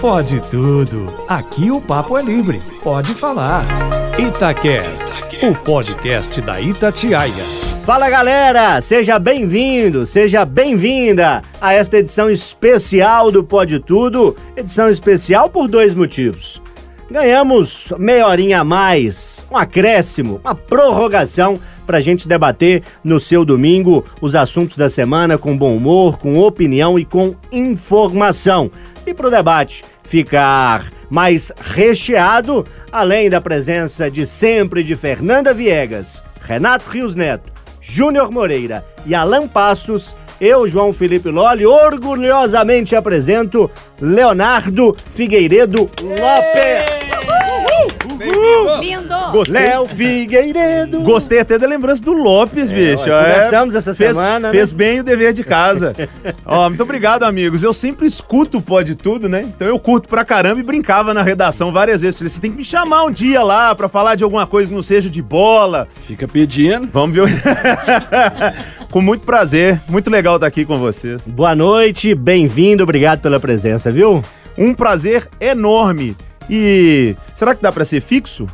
Pode tudo. Aqui o papo é livre. Pode falar. Itacast, o podcast da Itatiaia. Fala galera, seja bem-vindo, seja bem-vinda a esta edição especial do Pode Tudo. Edição especial por dois motivos. Ganhamos meia horinha a mais, um acréscimo, uma prorrogação para a gente debater no seu domingo os assuntos da semana com bom humor, com opinião e com informação. E para o debate ficar mais recheado, além da presença de sempre de Fernanda Viegas, Renato Rios Neto, Júnior Moreira e Alan Passos, eu, João Felipe Lolli, orgulhosamente apresento Leonardo Figueiredo Lopes. Lindo! Gostei. Léo Figueiredo. Gostei até da lembrança do Lopes, bicho. ó, conversamos essa fez, semana, né? Fez bem o dever de casa. Ó, muito obrigado, amigos. Eu sempre escuto o Pode Tudo, né? Então eu curto pra caramba e brincava na redação várias vezes. Falei, você tem que me chamar um dia lá pra falar de alguma coisa que não seja de bola. Fica pedindo. Vamos ver. o- com muito prazer. Muito legal estar aqui com vocês. Boa noite, bem-vindo, obrigado pela presença, viu? Um prazer enorme. E será que dá pra ser fixo?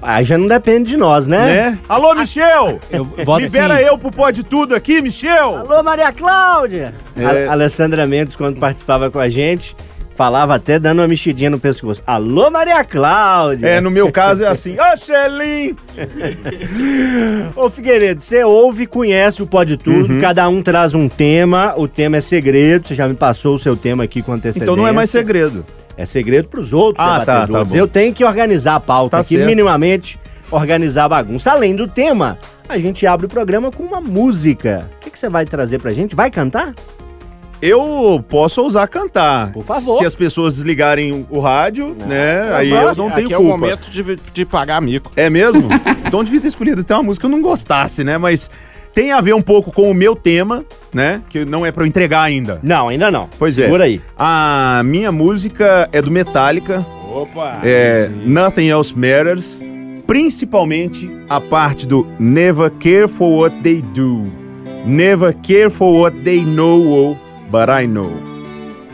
Aí já não depende de nós, né? Né? Alô, Michel! Eu Libera sim. eu pro Pode Tudo aqui, Michel! Alô, Maria Cláudia! É. A Alessandra Mendes, quando participava com a gente, falava até dando uma mexidinha no pescoço. Alô, Maria Cláudia! É, no meu caso é assim, ô Xelim! Ô, Figueiredo, você ouve, conhece o Pode Tudo, Uhum. cada um traz um tema, o tema é segredo, você já me passou o seu tema aqui com antecedência. Então não é mais segredo. É segredo pros outros Ah, tá, debatedores. tá bom. Eu tenho que organizar a pauta Tá aqui, certo. minimamente organizar a bagunça. Além do tema, a gente abre o programa com uma música. O que, que você vai trazer pra gente? Vai cantar? Eu posso ousar cantar. Por favor. Se as pessoas desligarem o rádio, né? Aí eu não tenho Aqui é culpa. o momento de, de pagar mico. É mesmo? então eu devia ter escolhido até uma música que eu não gostasse, né? Mas tem a ver um pouco com o meu tema, né? Que não é pra eu entregar ainda. Não, ainda não. Pois é. Segura aí. A minha música é do Metallica, Opa! é Nothing Else Matters, principalmente a parte do Never Care for What They Do, Never Care for What They Know, but I Know.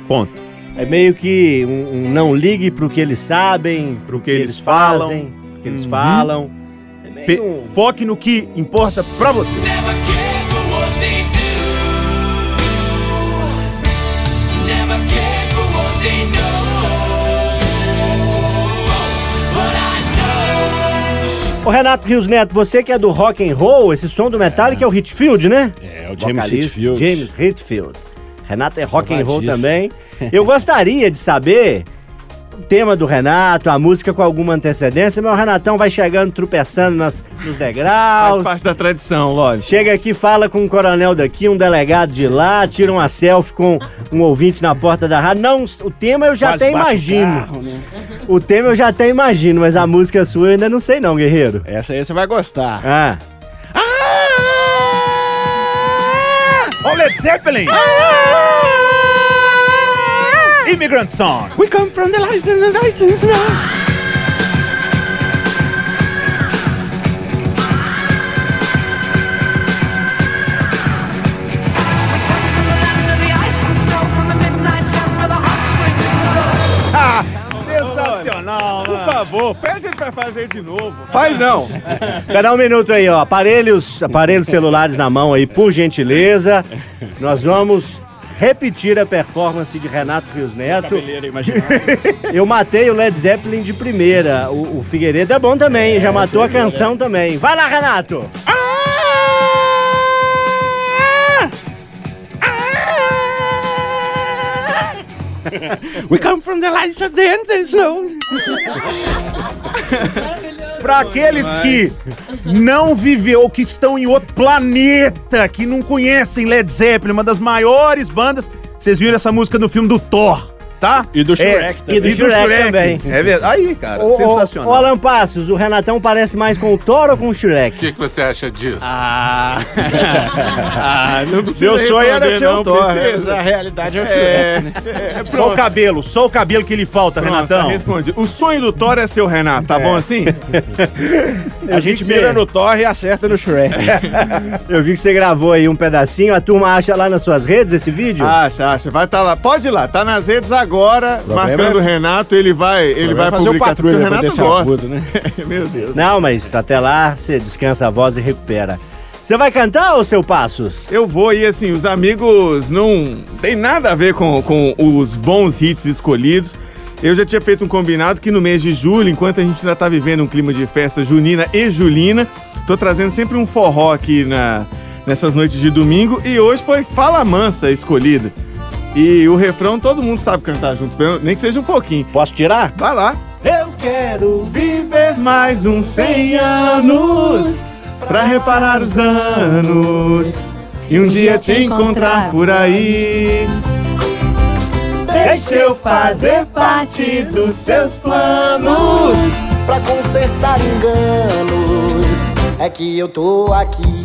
Ponto. É meio que um, um não ligue pro que eles sabem, pro que, que eles, eles falam. fazem, pro que eles Uhum. falam. É meio Pe- um- Foque no que importa pra você. Ô Renato Rios Neto, você que é do rock and roll, esse som do Metallica é, o Hitfield, né? É, o James Hetfield. James Hetfield. Renato é rock and roll também. Eu gostaria de saber o tema do Renato, a música com alguma antecedência, mas o Renatão vai chegando, tropeçando nas, nos Faz degraus. parte da tradição, lógico. Chega aqui, fala com um coronel daqui, um delegado de lá, tira uma selfie com um ouvinte na porta da rádio. Não, o tema eu já Quase até bate o imagino. carro, né? O tema eu já até imagino, mas a música sua eu ainda não sei não, guerreiro. Essa aí você vai gostar. Ah, o Led Zeppelin! Immigrant Song! We come from the lights and the lights now. Sensacional, Por né? favor, pede ele pra fazer de novo. Faz não. Cada um minuto aí, ó. Aparelhos, aparelhos celulares na mão aí, por gentileza. Nós vamos repetir a performance de Renato Rios Neto. Eu matei o Led Zeppelin de primeira. O, o Figueiredo é bom também, já matou a canção também. Vai lá, Renato! We come from the lights and the end there's no. Pra aqueles que não viveu ou que estão em outro planeta, que não conhecem Led Zeppelin, uma das maiores bandas, vocês viram essa música no filme do Thor, tá? E do É, Shrek também. E do Shrek também. É verdade. Aí, cara, ô, sensacional. Ô, Alan Passos, o Renatão parece mais com o Thor ou com o Shrek? O que, que você acha disso? Ah, ah não precisa Meu sonho era ser o Thor, precisa. A realidade é o Shrek, né? Só o cabelo, só o cabelo que lhe falta, Pronto, Renatão. tá respondido. O sonho do Thor é ser o Renato, tá bom assim? A gente mira no Thor e acerta no Shrek. Eu vi que você gravou aí um pedacinho. A turma acha lá nas suas redes esse vídeo? Acha, acha. Vai estar lá. Pode ir lá. Tá nas redes agora, Problema marcando é- o Renato. Ele vai, ele vai fazer o publicar tudo, porque patrulha o Renato desse gosta. agudo, né? Meu Deus. Não, mas até lá você descansa a voz e recupera. Você vai cantar, ô seu Passos? Eu vou e assim, os amigos não tem nada a ver com, com os bons hits escolhidos. Eu já tinha feito um combinado que no mês de julho, enquanto a gente ainda tá vivendo um clima de festa junina e julina, tô trazendo sempre um forró aqui na, nessas noites de domingo e hoje foi Fala Mansa escolhida. E o refrão todo mundo sabe cantar junto, nem que seja um pouquinho. Posso tirar? Vai lá. Eu quero Viver mais uns 100 anos pra reparar os danos e um dia te encontrar por aí. Deixa eu fazer parte dos seus planos. Pra consertar enganos, é que eu tô aqui.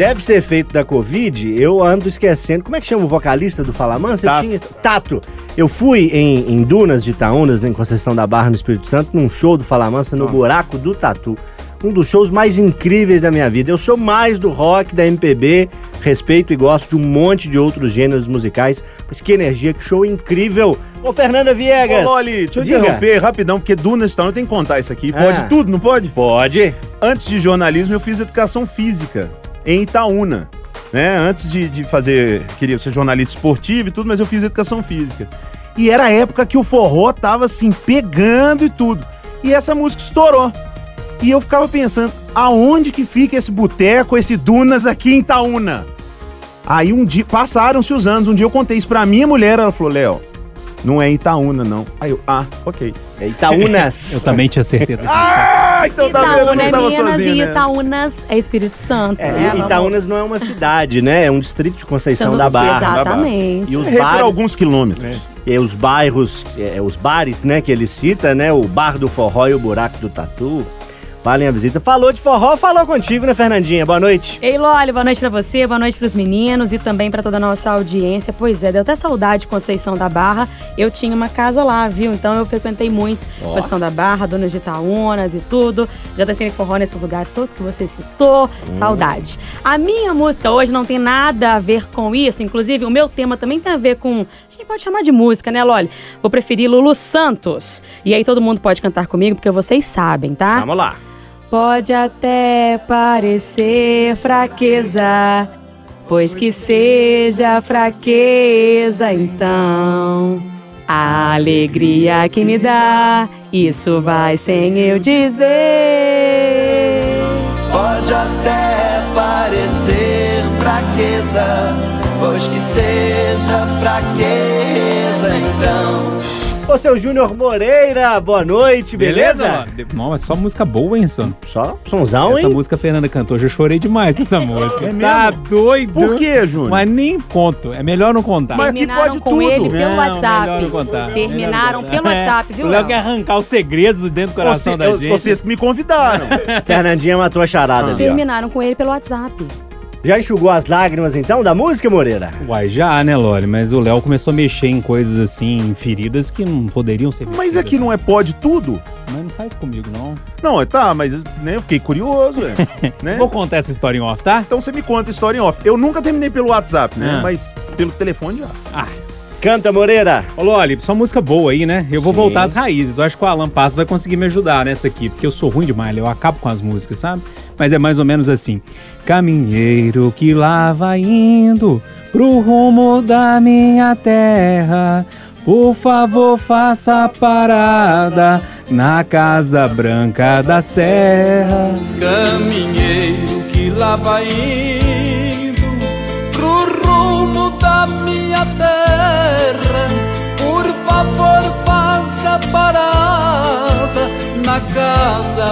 Deve ser feito da Covid, eu ando esquecendo. Como é que chama o vocalista do Fala Mansa? Eu Tato. tinha- Tato. Eu fui em, em Dunas de Itaúnas, em Conceição da Barra, no Espírito Santo, num show do Fala Mansa no Buraco do Tatu. Um dos shows mais incríveis da minha vida. Eu sou mais do rock, da MPB, respeito e gosto de um monte de outros gêneros musicais. Mas que energia, que show incrível. Ô, Fernanda Viegas. Ô, Loli, deixa eu diga. interromper rapidão, porque Dunas Town tenho que contar isso aqui. Ah. Pode tudo, não pode? Pode. Antes de jornalismo, eu fiz educação física em Itaúna. Né? Antes de, de fazer. Queria ser jornalista esportivo e tudo, mas eu fiz educação física. E era a época que o forró tava assim, pegando e tudo. E essa música estourou. E eu ficava pensando, aonde que fica esse boteco, esse Dunas aqui em Itaúna? Aí um dia, passaram-se os anos, um dia eu contei isso pra minha mulher, ela falou, Léo, não é Itaúna, não. Aí eu, ah, ok. É Itaúnas. Eu também tinha certeza disso. Ah, então tá vendo, eu Itaúna não é tava Minas sozinho, e né? Itaúnas é Espírito Santo, É, né? Itaúnas não é uma cidade, né? É um distrito de Conceição Então, da Barra. Exatamente. E os por bares, alguns quilômetros. e os bairros, é, os bares, né, que ele cita, né? O Bar do Forró e o Buraco do Tatu. Valem a visita. Falou de forró, falou contigo, né, Fernandinha? Boa noite. Ei, Loli, boa noite pra você, boa noite pros meninos e também pra toda a nossa audiência. Pois é, deu até saudade de Conceição da Barra. Eu tinha uma casa lá, viu? Então eu frequentei muito Conceição da Barra, Donas de Itaúnas e tudo. Já dancei forró nesses lugares todos que você citou. Saudade. A minha música hoje não tem nada a ver com isso. Inclusive, o meu tema também tem a ver com. A gente pode chamar de música, né, Loli? Vou preferir Lulu Santos. E aí todo mundo pode cantar comigo, porque vocês sabem, tá? Vamos lá. Pode até parecer fraqueza, pois que seja fraqueza, então. A alegria que me dá, isso vai sem eu dizer. Pode até parecer fraqueza, pois que seja fraqueza. Ô, seu Júnior Moreira, boa noite, beleza? Não, é só música boa, hein, Son? Só sonzão, Essa hein? música a Fernanda cantou, eu já chorei demais com essa música. É tá mesmo? doido? Por quê, Júnior? Mas nem conto, é melhor não contar. Mas aqui Terminaram pode com tudo. ele pelo Não, WhatsApp. melhor não contar. Terminaram Melhor não pelo. WhatsApp, viu, O Léo quer arrancar os segredos dentro do coração Você- da gente. Vocês que me convidaram. Fernandinha matou a charada ali, ó. Terminaram com ele pelo WhatsApp. Já enxugou as lágrimas, então, da música, Moreira? Uai, já, né, Loli? Mas o Léo começou a mexer em coisas assim, feridas que não poderiam ser mas aqui não é pode tudo? Mas não faz comigo, não. Não, tá, mas né, eu fiquei curioso, é, né? Vou contar essa história em off, tá? Então você me conta a história em off. Eu nunca terminei pelo WhatsApp, né? Ah. Mas pelo telefone já. Ah, Canta, Moreira. Ô, Loli, só música boa aí, né? Eu vou Sim. voltar às raízes. Eu acho que o Alan Passo vai conseguir me ajudar nessa aqui, porque eu sou ruim demais, eu acabo com as músicas, sabe? Mas é mais ou menos assim. Caminheiro que lá vai indo pro rumo da minha terra. Por favor, faça parada na Casa Branca da Serra. Caminheiro que lá vai indo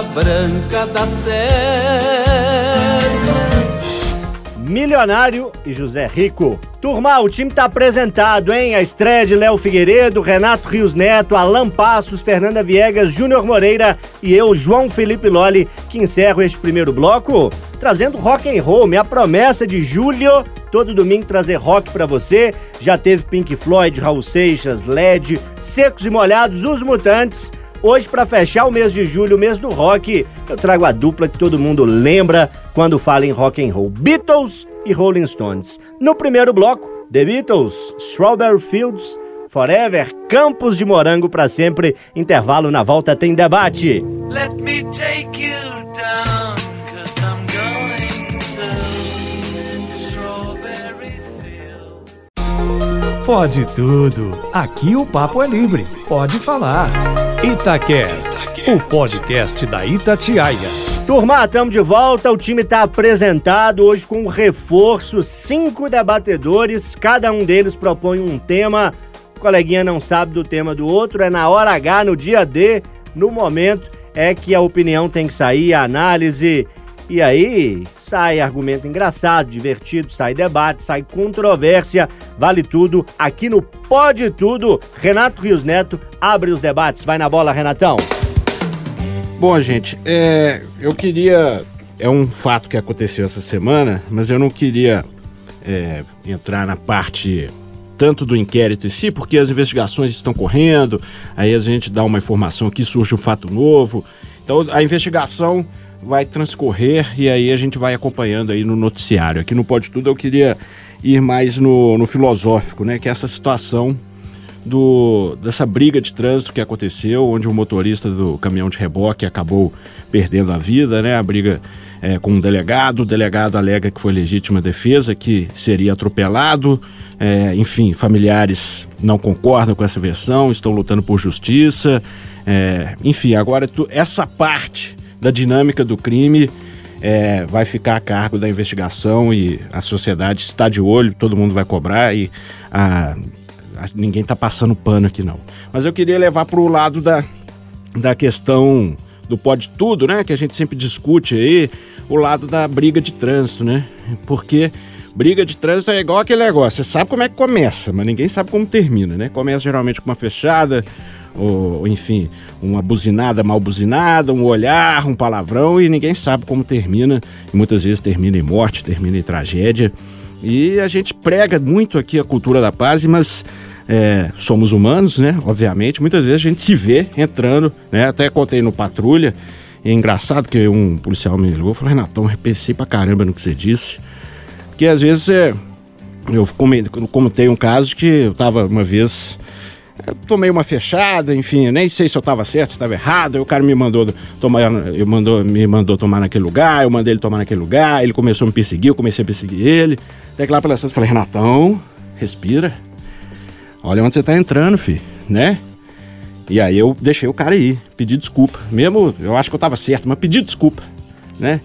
Branca da Serra. Milionário e José Rico. Turma, o time tá apresentado, hein? A estreia de Léo Figueiredo, Renato Rios Neto, Alan Passos, Fernanda Viegas, Júnior Moreira e eu, João Felipe Lolli, que encerro este primeiro bloco trazendo rock and roll, minha promessa de julho, todo domingo trazer rock pra você. Já teve Pink Floyd, Raul Seixas, LED, Secos e Molhados, Os Mutantes. Hoje, para fechar o mês de julho, o mês do rock, eu trago a dupla que todo mundo lembra quando fala em rock and roll: Beatles e Rolling Stones. No primeiro bloco, The Beatles, Strawberry Fields, Forever, Campos de Morango para sempre. Intervalo na volta tem debate. Let me take you Pode tudo. Aqui o papo é livre. Pode falar. Itacast, o podcast da Itatiaia. Turma, estamos de volta. O time está apresentado hoje com um reforço, cinco debatedores. Cada um deles propõe um tema. O coleguinha não sabe do tema do outro. É na hora H, no dia D, no momento, é que a opinião tem que sair, a análise. E aí sai argumento engraçado, divertido, sai debate, sai controvérsia, vale tudo aqui no Pode Tudo. Renato Rios Neto abre os debates. Vai na bola, Renatão. Bom, gente, é, eu queria. É um fato que aconteceu essa semana, mas eu não queria é, entrar na parte tanto do inquérito em si, porque as investigações estão correndo, aí a gente dá uma informação aqui, surge um fato novo. Então a investigação vai transcorrer e aí a gente vai acompanhando aí no noticiário. Aqui no Pode Tudo eu queria ir mais no, no filosófico, né? Que é essa situação do, dessa briga de trânsito que aconteceu, onde o motorista do caminhão de reboque acabou perdendo a vida, né? A briga é, com um delegado, o delegado alega que foi legítima defesa, que seria atropelado, é, enfim, familiares não concordam com essa versão, estão lutando por justiça, é, enfim, agora tu, essa parte da dinâmica do crime é, vai ficar a cargo da investigação e a sociedade está de olho, todo mundo vai cobrar e a, a, ninguém está passando pano aqui não. Mas eu queria levar para o lado da, da questão do pode tudo, né? Que a gente sempre discute aí, o lado da briga de trânsito, né? Porque briga de trânsito é igual aquele negócio, você sabe como é que começa, mas ninguém sabe como termina, né? Começa geralmente com uma fechada, ou enfim, uma buzinada mal buzinada, um olhar, um palavrão e ninguém sabe como termina. E muitas vezes termina em morte, termina em tragédia. E a gente prega muito aqui a cultura da paz, mas é, somos humanos, né? Obviamente, muitas vezes a gente se vê entrando, né? Até contei no patrulha. É engraçado que um policial me ligou e falou: Renatão, repensei pra caramba no que você disse. Porque às vezes é, eu comentei um caso que eu tava uma vez. Tomei uma fechada, enfim, nem sei se eu estava certo, se estava errado. Aí o cara me mandou tomar, eu mandou, me mandou tomar naquele lugar, eu mandei ele tomar naquele lugar, ele começou a me perseguir, eu comecei a perseguir ele. Até que lá pela eu falei, Renatão, respira, Olha onde você tá entrando, filho, né? E aí eu deixei o cara ir, pedi desculpa. Mesmo, eu acho que eu tava certo, mas pedi desculpa, né?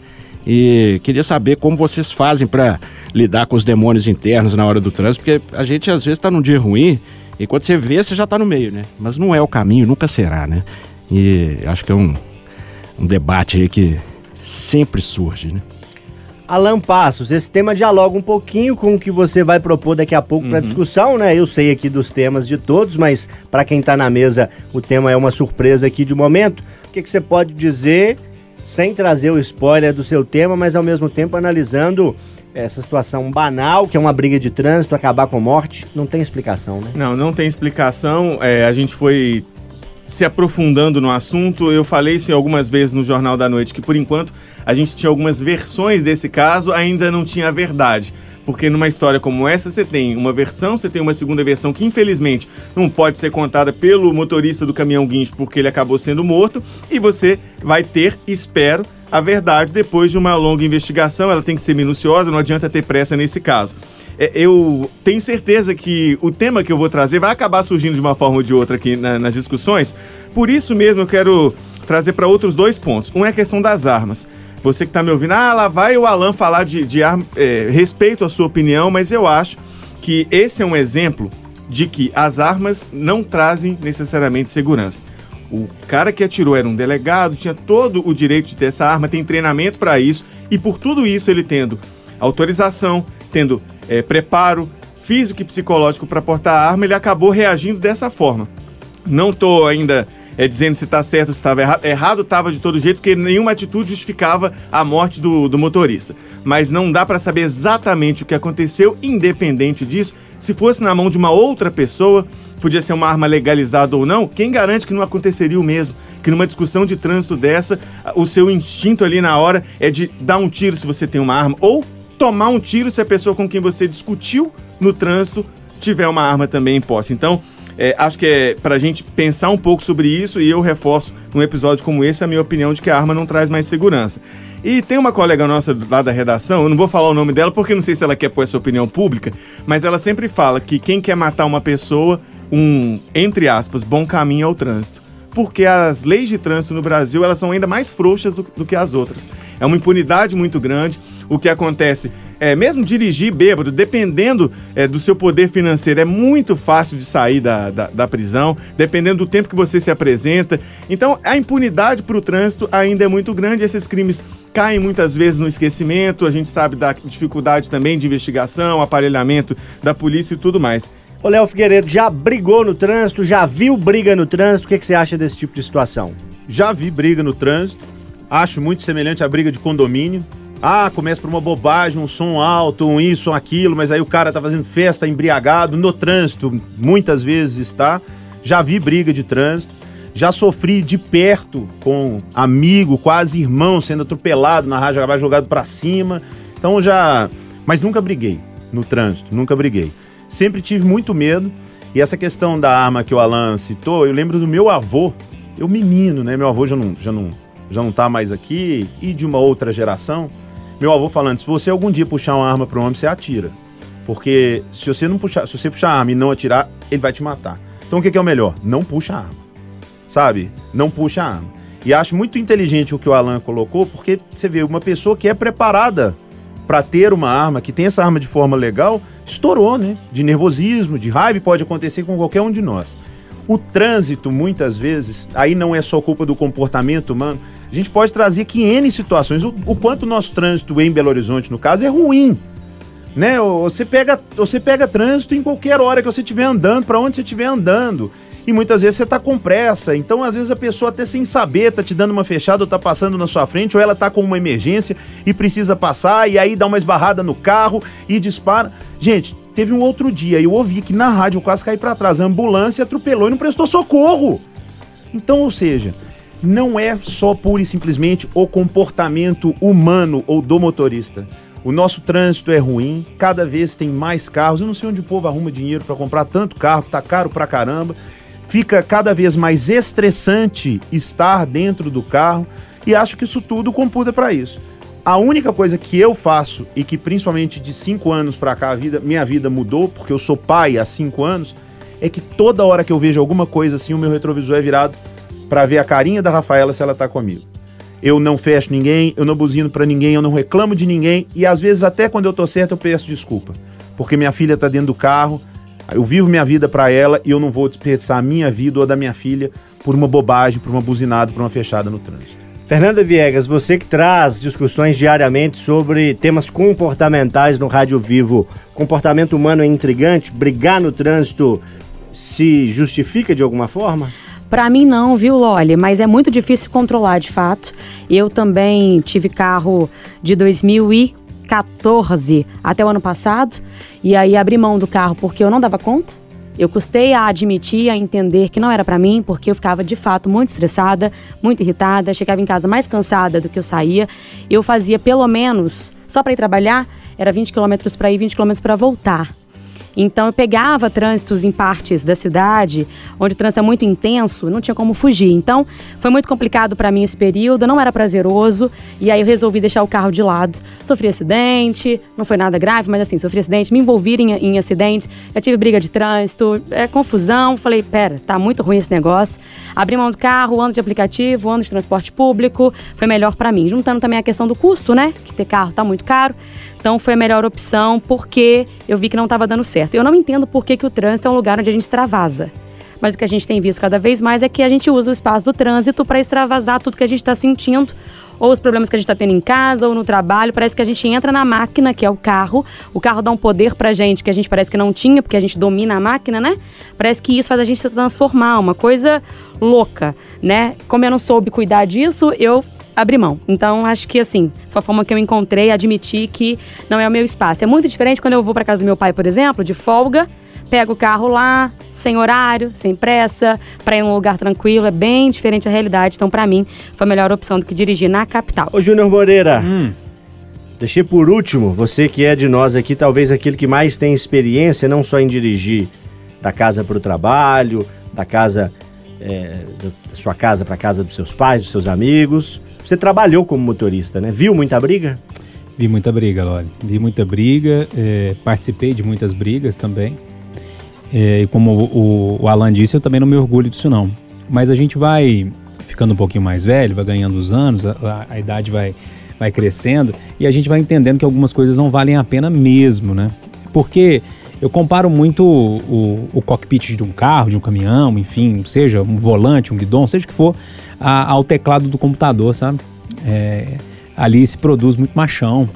E queria saber como vocês fazem para lidar com os demônios internos na hora do trânsito, porque a gente às vezes tá num dia ruim e quando você vê, você já tá no meio, né? Mas não é o caminho, nunca será, né? E acho que é um, um debate aí que sempre surge, né? Alan Passos, esse tema dialoga um pouquinho com o que você vai propor daqui a pouco para discussão, né? Eu sei aqui dos temas de todos, mas para quem está na mesa, o tema é uma surpresa aqui de momento. O que, que você pode dizer, sem trazer o spoiler do seu tema, mas ao mesmo tempo analisando essa situação banal, que é uma briga de trânsito, acabar com morte? Não tem explicação, né? Não, não tem explicação. É, a gente foi se aprofundando no assunto. Eu falei isso algumas vezes no Jornal da Noite, que por enquanto a gente tinha algumas versões desse caso, ainda não tinha a verdade. Porque numa história como essa, você tem uma versão, você tem uma segunda versão que infelizmente não pode ser contada pelo motorista do caminhão guincho porque ele acabou sendo morto, e você vai ter, espero, a verdade depois de uma longa investigação. Ela tem que ser minuciosa, não adianta ter pressa nesse caso. É, eu tenho certeza que o tema que eu vou trazer vai acabar surgindo de uma forma ou de outra aqui na, nas discussões. Por isso mesmo eu quero trazer para outros dois pontos. Um é a questão das armas. Você que está me ouvindo, ah, lá vai o Alan falar de, de. É, respeito a sua opinião, mas eu acho que esse é um exemplo de que as armas não trazem necessariamente segurança. O cara que atirou era um delegado, tinha todo o direito de ter essa arma, tem treinamento para isso, e por tudo isso ele tendo autorização, tendo é, preparo físico e psicológico para portar a arma, ele acabou reagindo dessa forma. Não estou ainda é, dizendo se está certo ou se estava errado. Errado estava de todo jeito, porque nenhuma atitude justificava a morte do, do motorista. Mas não dá para saber exatamente o que aconteceu, independente disso. Se fosse na mão de uma outra pessoa, podia ser uma arma legalizada ou não, quem garante que não aconteceria o mesmo? Que numa discussão de trânsito dessa, o seu instinto ali na hora é de dar um tiro se você tem uma arma, ou tomar um tiro se a pessoa com quem você discutiu no trânsito tiver uma arma também em posse. Então, é, acho que é pra gente pensar um pouco sobre isso e eu reforço num episódio como esse a minha opinião de que a arma não traz mais segurança. E tem uma colega nossa lá da redação, eu não vou falar o nome dela porque não sei se ela quer pôr essa opinião pública, mas ela sempre fala que quem quer matar uma pessoa, um, entre aspas, bom caminho é o trânsito. Porque as leis de trânsito no Brasil, elas são ainda mais frouxas do, do que as outras. É uma impunidade muito grande. O que acontece é, mesmo dirigir bêbado, dependendo é, do seu poder financeiro, é muito fácil de sair da, da, da prisão, dependendo do tempo que você se apresenta. Então, a impunidade para o trânsito ainda é muito grande. Esses crimes caem muitas vezes no esquecimento. A gente sabe da dificuldade também de investigação, aparelhamento da polícia e tudo mais. Ô, Léo Figueiredo, já brigou no trânsito, já viu briga no trânsito? O que, que você acha desse tipo de situação? Já vi briga no trânsito, acho muito semelhante à briga de condomínio. Ah, começa por uma bobagem, um som alto, um isso, um aquilo, mas aí o cara tá fazendo festa embriagado no trânsito, muitas vezes está. Já vi briga de trânsito, já sofri de perto com amigo, quase irmão sendo atropelado na rádio, acabar jogado pra cima. Então já, mas nunca briguei no trânsito, nunca briguei. Sempre tive muito medo. E essa questão da arma que o Alan citou, eu lembro do meu avô, eu menino, né? Meu avô já não, já não, já não tá mais aqui e de uma outra geração. Meu avô falando, se você algum dia puxar uma arma para um homem, você atira. Porque se você não puxar, se você puxar a arma e não atirar, ele vai te matar. Então o que, é o melhor? Não puxa a arma. Sabe? Não puxa a arma. E acho muito inteligente o que o Alan colocou, porque você vê uma pessoa que é preparada para ter uma arma, que tem essa arma de forma legal, estourou, né? De nervosismo, de raiva, pode acontecer com qualquer um de nós. O trânsito, muitas vezes, aí não é só culpa do comportamento humano, a gente pode trazer que N situações. O, o quanto o nosso trânsito em Belo Horizonte, no caso, é ruim. Né? Você pega, você pega trânsito em qualquer hora que você estiver andando, para onde você estiver andando. E muitas vezes você tá com pressa, então às vezes a pessoa até sem saber tá te dando uma fechada ou tá passando na sua frente, ou ela tá com uma emergência e precisa passar, e aí dá uma esbarrada no carro e dispara. Gente, teve um outro dia, eu ouvi que na rádio eu quase caí para trás, a ambulância atropelou e não prestou socorro. Então, ou seja, não é só pura e simplesmente o comportamento humano ou do motorista. O nosso trânsito é ruim, cada vez tem mais carros. Eu não sei onde o povo arruma dinheiro para comprar tanto carro, tá caro pra caramba. Fica cada vez mais estressante estar dentro do carro e acho que isso tudo computa para isso. A única coisa que eu faço e que principalmente de cinco anos para cá a vida, minha vida mudou, porque eu sou pai há cinco anos, é que toda hora que eu vejo alguma coisa assim, o meu retrovisor é virado para ver a carinha da Rafaela se ela tá comigo. Eu não fecho ninguém, eu não buzino para ninguém, eu não reclamo de ninguém e às vezes até quando eu tô certo eu peço desculpa, porque minha filha tá dentro do carro, eu vivo minha vida para ela e eu não vou desperdiçar a minha vida ou a da minha filha por uma bobagem, por uma buzinada, por uma fechada no trânsito. Fernanda Viegas, você que traz discussões diariamente sobre temas comportamentais no Rádio Vivo, comportamento humano é intrigante, brigar no trânsito se justifica de alguma forma? Pra mim não, viu, Loli? Mas é muito difícil controlar, de fato. Eu também tive carro de 2014 até o ano passado. E aí abri mão do carro porque eu não dava conta. Eu custei a admitir, a entender que não era pra mim, porque eu ficava de fato muito estressada, muito irritada, chegava em casa mais cansada do que eu saía. Eu fazia pelo menos, só pra ir trabalhar, era 20 quilômetros pra ir, 20 quilômetros pra voltar. Então eu pegava trânsitos em partes da cidade, onde o trânsito é muito intenso, não tinha como fugir. Então foi muito complicado para mim esse período, não era prazeroso, e aí eu resolvi deixar o carro de lado. Sofri acidente, não foi nada grave, mas assim, sofri acidente, me envolvi em, em acidentes, já tive briga de trânsito, é confusão. Falei, pera, tá muito ruim esse negócio. Abri mão do carro, ando de aplicativo, ando de transporte público, foi melhor para mim. Juntando também a questão do custo, né? Que ter carro tá muito caro. Então foi a melhor opção porque eu vi que não estava dando certo. Eu não entendo por que, que o trânsito é um lugar onde a gente extravasa. Mas o que a gente tem visto cada vez mais é que a gente usa o espaço do trânsito para extravasar tudo que a gente está sentindo, ou os problemas que a gente está tendo em casa ou no trabalho. Parece que a gente entra na máquina, que é o carro. O carro dá um poder pra gente que a gente parece que não tinha, porque a gente domina a máquina, né? Parece que isso faz a gente se transformar, uma coisa louca, né? Como eu não soube cuidar disso, eu abrir mão. Então, acho que assim, foi a forma que eu encontrei, admitir que não é o meu espaço. É muito diferente quando eu vou para casa do meu pai, por exemplo, de folga, pega o carro lá, sem horário, sem pressa, pra ir em um lugar tranquilo. É bem diferente a realidade. Então, pra mim, foi a melhor opção do que dirigir na capital. Ô Júnior Moreira, deixei por último, você que é de nós aqui, talvez aquele que mais tem experiência, não só em dirigir da casa para o trabalho, da casa, é, da sua casa para casa dos seus pais, dos seus amigos. Você trabalhou como motorista, né? Viu muita briga? Vi muita briga, Loli. Vi muita briga, é, participei de muitas brigas também. É, e como o, o Alan disse, eu também não me orgulho disso não. Mas a gente vai ficando um pouquinho mais velho, vai ganhando os anos, a, a- idade vai, vai crescendo e a gente vai entendendo que algumas coisas não valem a pena mesmo, né? Porque eu comparo muito o, o- o cockpit de um carro, de um caminhão, enfim, seja um volante, um guidão, seja o que for, a- ao teclado do computador, sabe? É, ali se produz muito machão.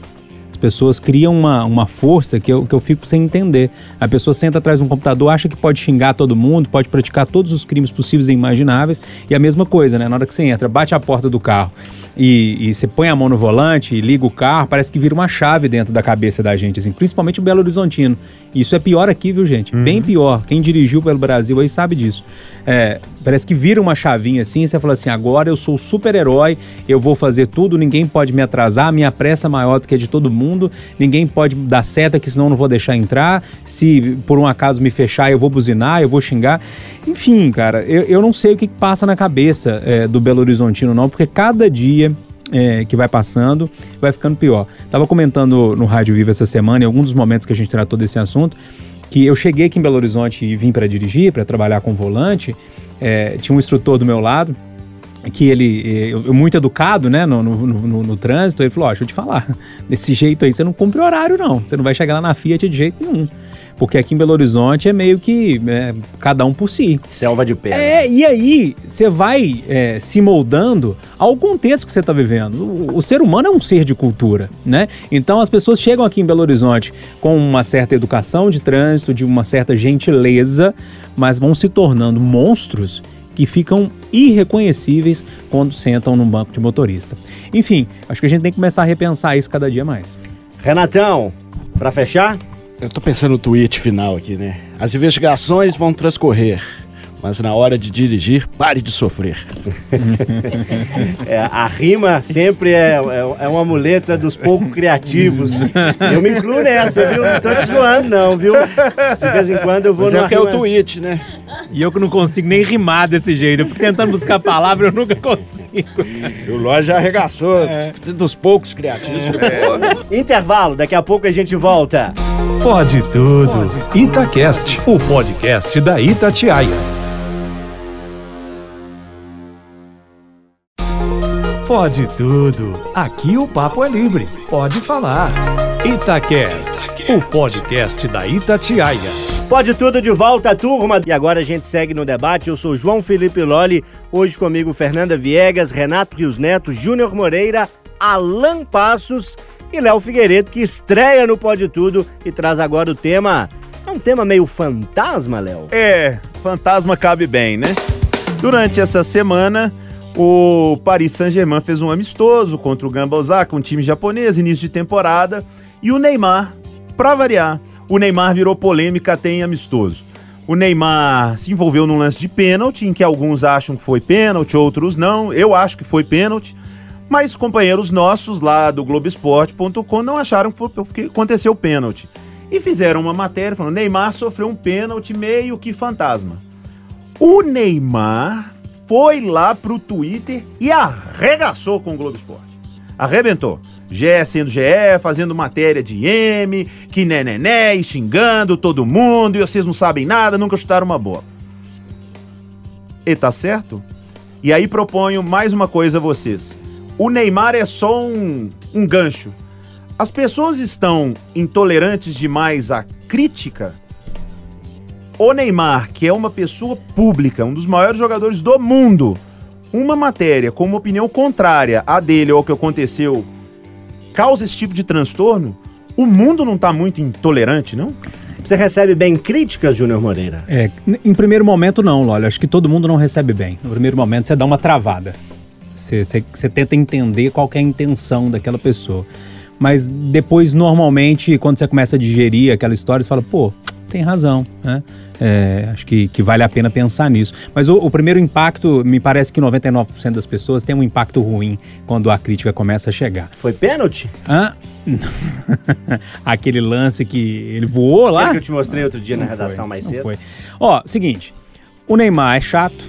As pessoas criam uma, uma força que eu, que eu fico sem entender. A pessoa senta atrás de um computador, acha que pode xingar todo mundo, pode praticar todos os crimes possíveis e imagináveis. E a mesma coisa, né? Na hora que você entra, bate a porta do carro e, e você põe a mão no volante e liga o carro, parece que vira uma chave dentro da cabeça da gente, assim, principalmente o Belo Horizontino. Isso é pior aqui, viu, gente? Bem pior. Quem dirigiu pelo Brasil aí sabe disso. É, parece que vira uma chavinha assim, e você fala assim: agora eu sou super-herói, eu vou fazer tudo, ninguém pode me atrasar, minha pressa é maior do que a de todo mundo, ninguém pode dar seta, que senão não vou deixar entrar. Se por um acaso me fechar, eu vou buzinar, eu vou xingar. Enfim, cara, eu, eu não sei o que que passa na cabeça é, do Belo Horizontino, não, porque cada dia é, que vai passando, vai ficando pior. Tava comentando no Rádio Viva essa semana, em algum dos momentos que a gente tratou desse assunto, que eu cheguei aqui em Belo Horizonte e vim para dirigir, para trabalhar com volante. é, tinha um instrutor do meu lado que ele, eh, eu, muito educado, né, no, no, no- no trânsito, ele falou, ó, deixa eu te falar, desse jeito aí você não cumpre horário não, você não vai chegar lá na Fiat de jeito nenhum, porque aqui em Belo Horizonte é meio que é, cada um por si. Selva de pedra. É, e aí você vai é, se moldando ao contexto que você está vivendo. O, o ser humano é um ser de cultura, né? Então as pessoas chegam aqui em Belo Horizonte com uma certa educação de trânsito, de uma certa gentileza, mas vão se tornando monstros que ficam irreconhecíveis quando sentam num banco de motorista. Enfim, acho que a gente tem que começar a repensar isso cada dia mais. Renatão, pra fechar? Eu tô pensando no tweet final aqui, né? As investigações vão transcorrer, mas na hora de dirigir, pare de sofrer. É, a rima sempre é, é, é uma muleta dos pouco criativos. Eu me incluo nessa, viu? Não tô te zoando, não, viu? De vez em quando eu vou Mas é numa o que é o tweet, né? E eu que não consigo nem rimar desse jeito, eu fico tentando buscar a palavra, eu nunca consigo. O Ló já arregaçou dos poucos criativos. Intervalo, daqui a pouco a gente volta. Pode tudo. Itacast, o podcast da Itatiaia. Pode tudo. Aqui o papo é livre. Pode falar. Itacast, o podcast da Itatiaia. Pode tudo de volta, turma. E agora a gente segue no debate. Eu sou João Felipe Lolli. Hoje comigo Fernanda Viegas, Renato Rios Neto, Júnior Moreira, Alan Passos e Léo Figueiredo, que estreia no Pode Tudo e traz agora o tema. É um tema meio fantasma, Léo? É, fantasma cabe bem, né? Durante essa semana, o Paris Saint-Germain fez um amistoso contra o Gamba Osaka, um time japonês, início de temporada, e o Neymar, pra variar, o Neymar virou polêmica até em amistoso. O Neymar se envolveu num lance de pênalti, em que alguns acham que foi pênalti, outros não. Eu acho que foi pênalti. Mas companheiros nossos lá do Globoesporte.com não acharam que, foi, que aconteceu pênalti. E fizeram uma matéria falando: Neymar sofreu um pênalti meio que fantasma. O Neymar foi lá pro Twitter e arregaçou com o Globo Esporte. Arrebentou. GE sendo GE, fazendo matéria de M, que nenené, e xingando todo mundo, e vocês não sabem nada, nunca chutaram uma bola. E tá certo? E aí proponho mais uma coisa a vocês. O Neymar é só um, um gancho. As pessoas estão intolerantes demais à crítica? O Neymar, que é uma pessoa pública, um dos maiores jogadores do mundo, uma matéria com uma opinião contrária à dele ou ao que aconteceu, causa esse tipo de transtorno? O mundo não tá muito intolerante, não? Você recebe bem críticas, Júnior Moreira? É, em primeiro momento não, Lólio. Acho que todo mundo não recebe bem. No primeiro momento você dá uma travada. Você, você- você tenta entender qual que é a intenção daquela pessoa. Mas depois, normalmente, quando você começa a digerir aquela história, você fala, pô, tem razão, né? É, acho que, que vale a pena pensar nisso. Mas o, o primeiro impacto, me parece que 99% das pessoas tem um impacto ruim quando a crítica começa a chegar. Foi pênalti? Hã? Aquele lance que ele voou lá? Aquele que eu te mostrei outro dia na Não redação foi, mais cedo. foi. Ó, seguinte, o Neymar é chato,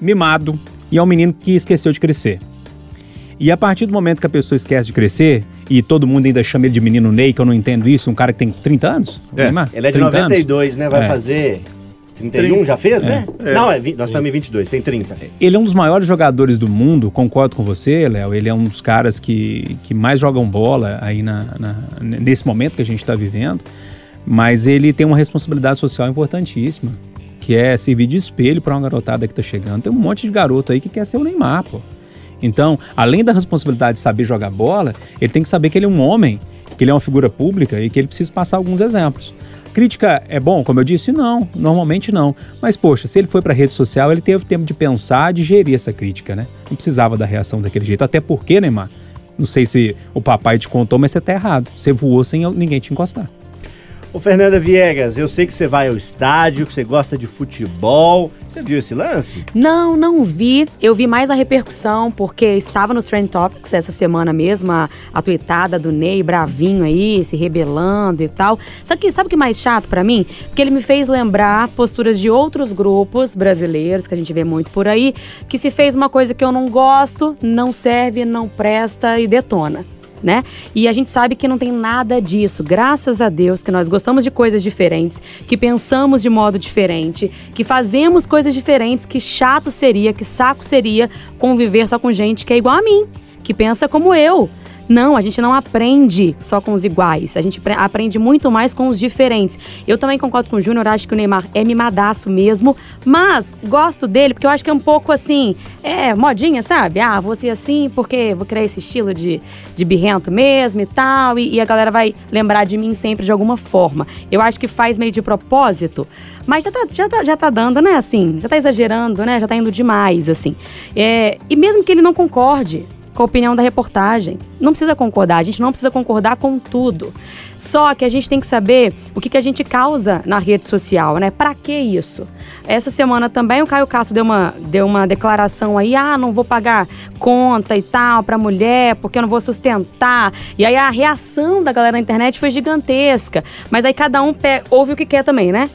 mimado e é um menino que esqueceu de crescer. E a partir do momento que a pessoa esquece de crescer, e todo mundo ainda chama ele de menino Ney, que eu não entendo isso, um cara que tem 30 anos? Neymar? Ele é de 30 anos? 92, né? Vai É. fazer 31, já fez, né? É. Não, é, nós estamos em 22, tem 30. Ele é um dos maiores jogadores do mundo, concordo com você, Léo. Ele é um dos caras que, que mais jogam bola aí na, na- nesse momento que a gente está vivendo. Mas ele tem uma responsabilidade social importantíssima, que é servir de espelho para uma garotada que está chegando. Tem um monte de garoto aí que quer ser o Neymar, pô. Então, além da responsabilidade de saber jogar bola, ele tem que saber que ele é um homem, que ele é uma figura pública e que ele precisa passar alguns exemplos. Crítica é bom, como eu disse? Não, normalmente não. Mas, poxa, se ele foi para rede social, ele teve tempo de pensar, de gerir essa crítica, né? Não precisava da reação daquele jeito. Até porque, Neymar, não sei se o papai te contou, mas você tá errado. Você voou sem ninguém te encostar. Ô, Fernanda Viegas, eu sei que você vai ao estádio, que você gosta de futebol. Você viu esse lance? Não, não vi. Eu vi mais a repercussão, porque estava nos Trend Topics essa semana mesmo, a, a tweetada do Ney bravinho aí, se rebelando e tal. Só que sabe o que é mais chato pra mim? Porque ele me fez lembrar posturas de outros grupos brasileiros, que a gente vê muito por aí, que se fez uma coisa que eu não gosto, não serve, não presta e detona. Né? E a gente sabe que não tem nada disso. Graças a Deus que nós gostamos de coisas diferentes, que pensamos de modo diferente, que fazemos coisas diferentes, que chato seria, que saco seria conviver só com gente que é igual a mim, que pensa como eu. Não, a gente não aprende só com os iguais, a gente pre- aprende muito mais com os diferentes. Eu também concordo com o Júnior, acho que o Neymar é mimadaço mesmo, mas gosto dele porque eu acho que é um pouco assim, é, modinha, sabe? Ah, vou ser assim porque vou criar esse estilo de, de birrento mesmo e tal, e, e a galera vai lembrar de mim sempre de alguma forma. Eu acho que faz meio de propósito, mas já tá, já tá, já tá dando, né, assim, já tá exagerando, né, já tá indo demais, assim. É, e mesmo que ele não concorde, com a opinião da reportagem. Não precisa concordar, a gente não precisa concordar com tudo. Só que a gente tem que saber o que, que a gente causa na rede social, né? Pra que isso? Essa semana também o Caio Castro deu uma, deu uma declaração aí, ah, não vou pagar conta e tal pra mulher, porque eu não vou sustentar. E aí a reação da galera na internet foi gigantesca. Mas aí cada um ouve o que quer também, né?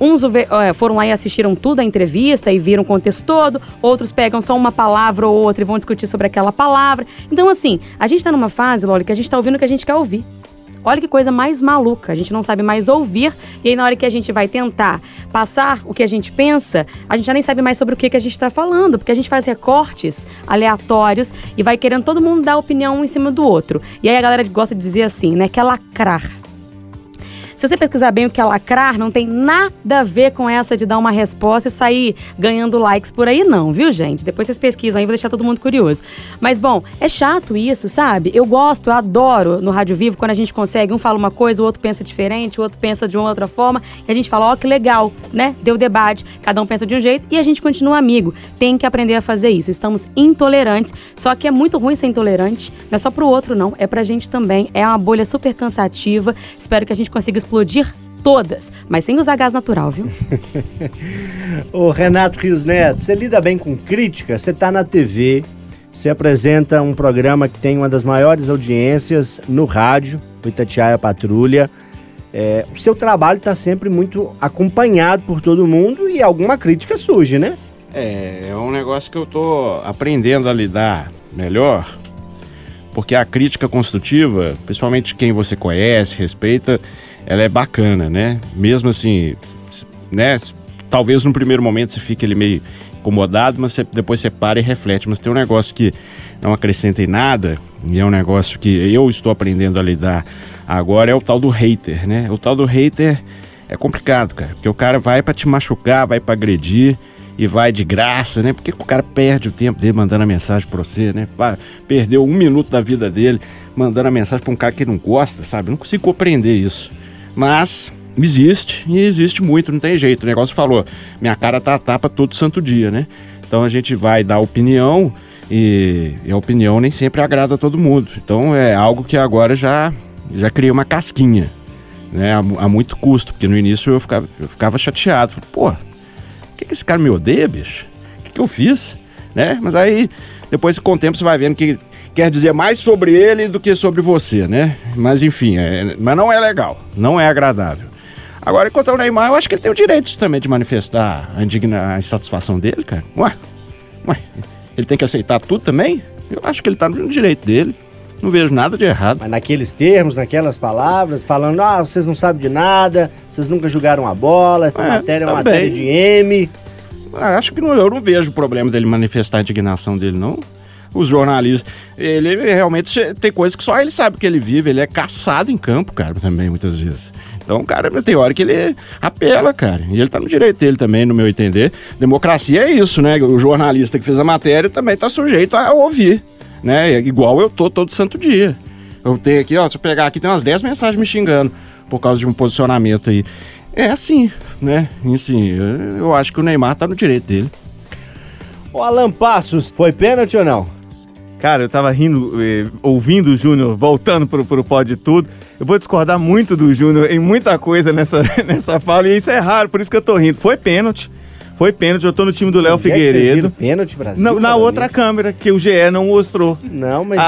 Uns eh, foram lá e assistiram tudo a entrevista e viram o contexto todo, outros pegam só uma palavra ou outra e vão discutir sobre aquela palavra. Então, assim, a gente tá numa fase, Loli, que a gente tá ouvindo o que a gente quer ouvir. Olha que coisa mais maluca, a gente não sabe mais ouvir, e aí na hora que a gente vai tentar passar o que a gente pensa, a gente já nem sabe mais sobre o que, que a gente está falando, porque a gente faz recortes aleatórios e vai querendo todo mundo dar opinião um em cima do outro. E aí a galera gosta de dizer assim, né, que é lacrar. Se você pesquisar bem o que é lacrar, não tem nada a ver com essa de dar uma resposta e sair ganhando likes por aí, não, viu, gente? Depois vocês pesquisam aí, vou deixar todo mundo curioso. Mas, bom, é chato isso, sabe? Eu gosto, eu adoro no Rádio Vivo quando a gente consegue, um fala uma coisa, o outro pensa diferente, o outro pensa de uma outra forma, e a gente fala, ó, que legal, né? Deu debate, cada um pensa de um jeito e a gente continua amigo. Tem que aprender a fazer isso. Estamos intolerantes, só que é muito ruim ser intolerante, não é só pro outro, não, é pra gente também. É uma bolha super cansativa. Espero que a gente consiga explodir todas, mas sem usar gás natural, viu? Ô Renato Rios Neto, você lida bem com crítica? Você tá na TV, você apresenta um programa que tem uma das maiores audiências no rádio, o Itatiaia Patrulha. É, o seu trabalho está sempre muito acompanhado por todo mundo e alguma crítica surge, né? É, é um negócio que eu tô aprendendo a lidar melhor, porque a crítica construtiva, principalmente quem você conhece, respeita, ela é bacana, né? Mesmo assim, né? Talvez no primeiro momento você fique ali meio incomodado, mas você- depois você para e reflete. Mas tem um negócio que não acrescenta em nada, e é um negócio que eu estou aprendendo a lidar agora, é o tal do hater, né? O tal do hater é complicado, cara, porque o cara vai pra te machucar, vai pra agredir e vai de graça, né? Porque o cara perde o tempo dele mandando a mensagem pra você, né? Perdeu um minuto da vida dele mandando a mensagem pra um cara que ele não gosta, sabe? Eu não consigo compreender isso. Mas existe e existe muito, não tem jeito. O negócio falou, minha cara tá a tapa todo santo dia, né? Então a gente vai dar opinião e, e a opinião nem sempre agrada a todo mundo. Então é algo que agora já já criei uma casquinha. né, a, a muito custo, porque no início eu ficava, eu ficava chateado. Pô, por que, que esse cara me odeia, bicho? O que, que eu fiz? Né? Mas aí, depois com o tempo, você vai vendo que quer dizer mais sobre ele do que sobre você, né? Mas enfim, é- mas não é legal, não é agradável. Agora, quanto ao Neymar, eu acho que ele tem o direito também de manifestar a, indigna, a insatisfação dele, cara. Ué, ué, ele tem que aceitar tudo também? Eu acho que ele tá no direito dele. Não vejo nada de errado. Mas naqueles termos, naquelas palavras, falando, ah, vocês não sabem de nada, vocês nunca jogaram a bola, essa É, matéria é uma matéria de M. Ah, Acho que não, eu não vejo problema dele manifestar a indignação dele, não. Os jornalistas, ele, realmente tem coisas que só ele sabe que ele vive, ele é caçado em campo, cara, também, muitas vezes. Então, cara, tem hora que ele apela, cara. E ele tá no direito dele também, no meu entender. Democracia é isso, né? O jornalista que fez a matéria também tá sujeito a ouvir, né? Igual eu tô todo santo dia. Eu tenho aqui, ó, se eu pegar aqui, tem umas 10 mensagens me xingando por causa de um posicionamento aí. É assim, né? E assim, eu acho que o Neymar tá no direito dele. O Alan Passos, foi pênalti ou não? Cara, eu tava rindo, eh, ouvindo o Júnior, voltando pro, pro pódio tudo. Eu vou discordar muito do Júnior em muita coisa nessa, nessa fala, e isso é raro, por isso que eu tô rindo. Foi pênalti, foi pênalti, eu tô no time do Léo é Figueiredo. pênalti, Brasil? Na, outra câmera, que o GE não mostrou. Não, mas... A,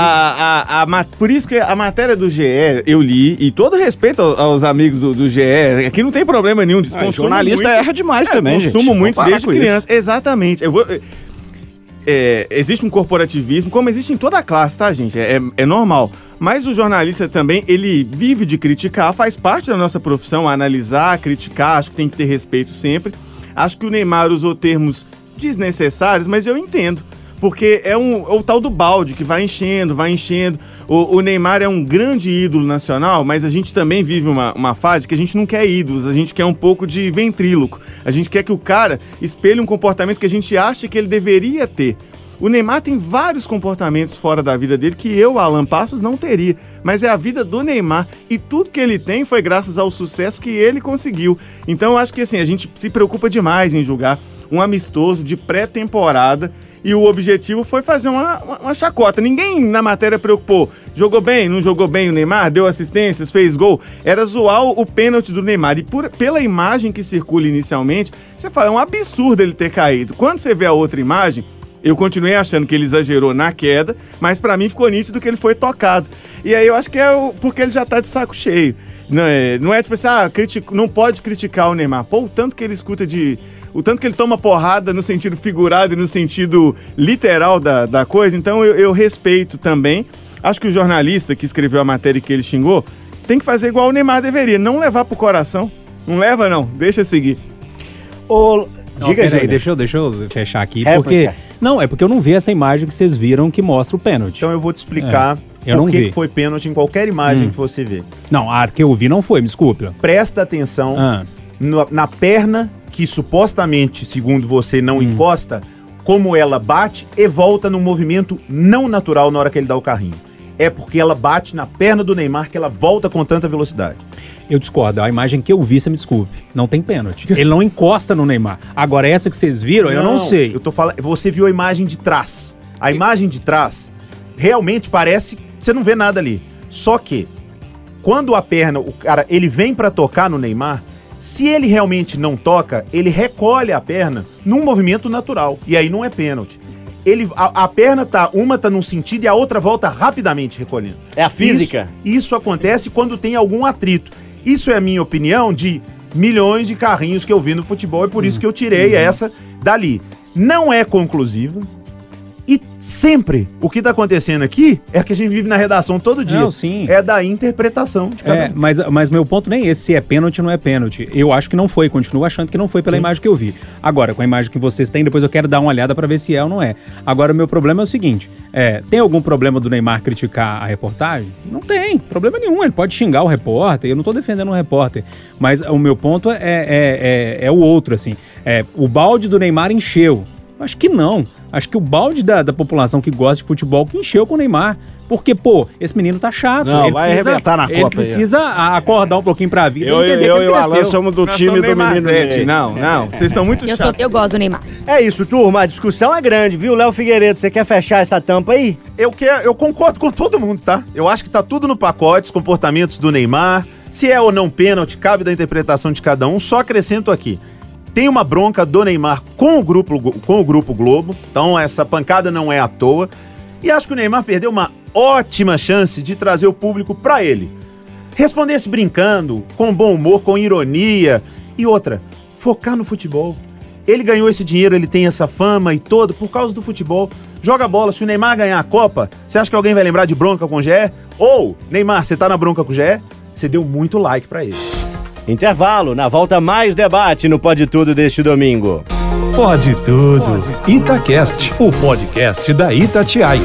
a, a por isso que a matéria do GE eu li, e todo respeito ao- aos amigos do, do GE, aqui não tem problema nenhum, Ah, desconsumo jornalista muito, erra demais é, também, gente. consumo Vamos muito desde com isso. criança. Exatamente. Eu vou, é, existe um corporativismo, como existe em toda a classe, tá, gente? É, é- é normal. Mas o jornalista também, ele vive de criticar, faz parte da nossa profissão, analisar, criticar, acho que tem que ter respeito sempre. Acho que o Neymar usou termos desnecessários, mas eu entendo. Porque é, um, é o tal do balde que vai enchendo, vai enchendo. O, o Neymar é um grande ídolo nacional, mas a gente também vive uma, uma fase que a gente não quer ídolos, a gente quer um pouco de ventríloco. A gente quer que o cara espelhe um comportamento que a gente acha que ele deveria ter. O Neymar tem vários comportamentos fora da vida dele que eu, Alan Passos, não teria. Mas é a vida do Neymar. E tudo que ele tem foi graças ao sucesso que ele conseguiu. Então eu acho que assim, a gente se preocupa demais em julgar um amistoso de pré-temporada. E o objetivo foi fazer uma, uma, uma chacota. Ninguém na matéria preocupou. Jogou bem, não jogou bem o Neymar, deu assistências, fez gol. Era zoar o, pênalti do Neymar. E por- pela imagem que circula inicialmente, você fala, é um absurdo ele ter caído. Quando você vê a outra imagem, eu continuei achando que ele exagerou na queda, mas pra mim ficou nítido que ele foi tocado. E aí eu acho que é porque ele já tá de saco cheio. Não é, não é tipo assim, ah, critico- não pode criticar o Neymar. Pô, o tanto que ele escuta de. O tanto que ele toma porrada no sentido figurado e no sentido literal da, da coisa. Então eu, eu respeito também. Acho que o jornalista que escreveu a matéria que ele xingou tem que fazer igual o Neymar deveria, não levar pro coração. Não leva, não, deixa seguir. Ô, Não, diga, peraí, Júnior. deixa eu, deixa eu fechar aqui, Réplica. porque... Não, é porque eu não vi essa imagem que vocês viram que mostra o pênalti. Então eu vou te explicar É, eu não por que que foi pênalti em qualquer imagem Hum. que você vê. Não, a que eu vi não foi, me desculpa. Presta atenção Ah, no- na perna que supostamente, segundo você, não Hum. encosta, como ela bate e volta num movimento não natural na hora que ele dá o carrinho. É porque ela bate na perna do Neymar que ela volta com tanta velocidade. eu discordo. A imagem que eu vi, você me desculpe. Não tem pênalti. Ele não encosta no Neymar. Agora, essa que vocês viram, eu não sei. Eu tô falando, você viu a imagem de trás. A imagem de trás realmente parece, você não vê nada ali. Só que quando a perna, o cara, ele vem pra tocar no Neymar, se ele realmente não toca, ele recolhe a perna num movimento natural e aí não é pênalti. Ele, a, a perna tá, uma tá num sentido e a outra volta rapidamente recolhendo. É a física. Isso, isso acontece quando tem algum atrito. Isso é a minha opinião de milhões de carrinhos que eu vi no futebol e por isso que eu tirei essa dali. Não é conclusiva. E sempre o que tá acontecendo aqui é que a gente vive na redação todo dia. Não, sim. É da interpretação de cada É, um. mas, mas meu ponto nem é esse, se é pênalti ou não é pênalti. Eu acho que não foi, continuo achando que não foi pela imagem que eu vi. Agora, com a imagem que vocês têm, depois eu quero dar uma olhada pra ver se é ou não é. Agora, o meu problema é o seguinte: é, tem algum problema do Neymar criticar a reportagem? Não tem, problema nenhum. Ele pode xingar o repórter, eu não tô defendendo o repórter. Mas o meu ponto é, é, é, é o outro, assim. É, o balde do Neymar encheu. Acho que não. Acho que o balde da, da população que gosta de futebol que encheu com o Neymar. Porque, pô, esse menino tá chato. Não, ele vai precisa, arrebentar na Ele Copa aí, ó. precisa a- acordar um pouquinho pra vida Eu, e entender eu que e ele o Alan somos do Nós time somos do menino. Ney. Não, não. Vocês estão muito Eu, sou, chatos. eu gosto do Neymar. É isso, turma. A discussão é grande, viu? Léo Figueiredo, você quer fechar essa tampa aí? Eu, quero, eu concordo com todo mundo, tá? Eu acho que tá tudo no pacote, os comportamentos do Neymar. Se é ou não pênalti, cabe da interpretação de cada um. Só acrescento aqui. Tem uma bronca do Neymar com o grupo, com o grupo Globo. Então essa pancada não é à toa. E acho que o Neymar perdeu uma ótima chance de trazer o público pra ele. Respondesse brincando, com bom humor, com ironia. E outra, focar no futebol. Ele ganhou esse dinheiro, ele tem essa fama e todo por causa do futebol. Joga bola, se o Neymar ganhar a Copa, você acha que alguém vai lembrar de bronca com o GE? Ou, Neymar, você tá na bronca com o GE? Você deu muito like pra ele. Intervalo, na volta mais debate no Pode Tudo deste domingo. Pode tudo. Itacast, o podcast da Itatiaia.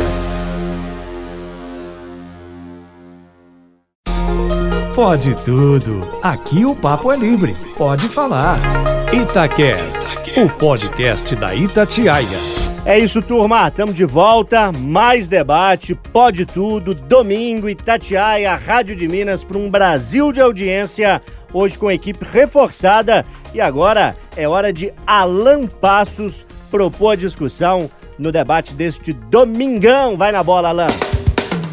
Pode tudo. Aqui o papo é livre. Pode falar. Itacast, o podcast da Itatiaia. É isso, turma. Tamo de volta. Mais debate, pode tudo. Domingo, Itatiaia, Rádio de Minas, para um Brasil de audiência. Hoje com equipe reforçada. E agora é hora de Alan Passos propor a discussão no debate deste domingão. Vai na bola, Alan.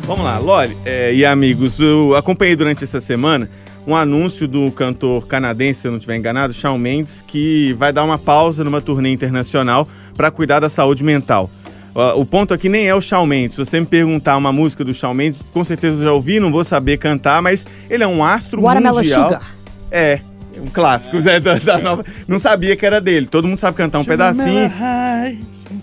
Vamos lá, Loli é, e amigos, eu acompanhei durante essa semana um anúncio do cantor canadense, se eu não estiver enganado, Shawn Mendes, que vai dar uma pausa numa turnê internacional para cuidar da saúde mental. O ponto aqui nem é o Shawn Mendes. Se você me perguntar uma música do Shawn Mendes, com certeza eu já ouvi, não vou saber cantar, mas ele é um astro Watermelon mundial. Sugar. É, um clássico é, da, da nova. Não sabia que era dele. Todo mundo sabe cantar um pedacinho.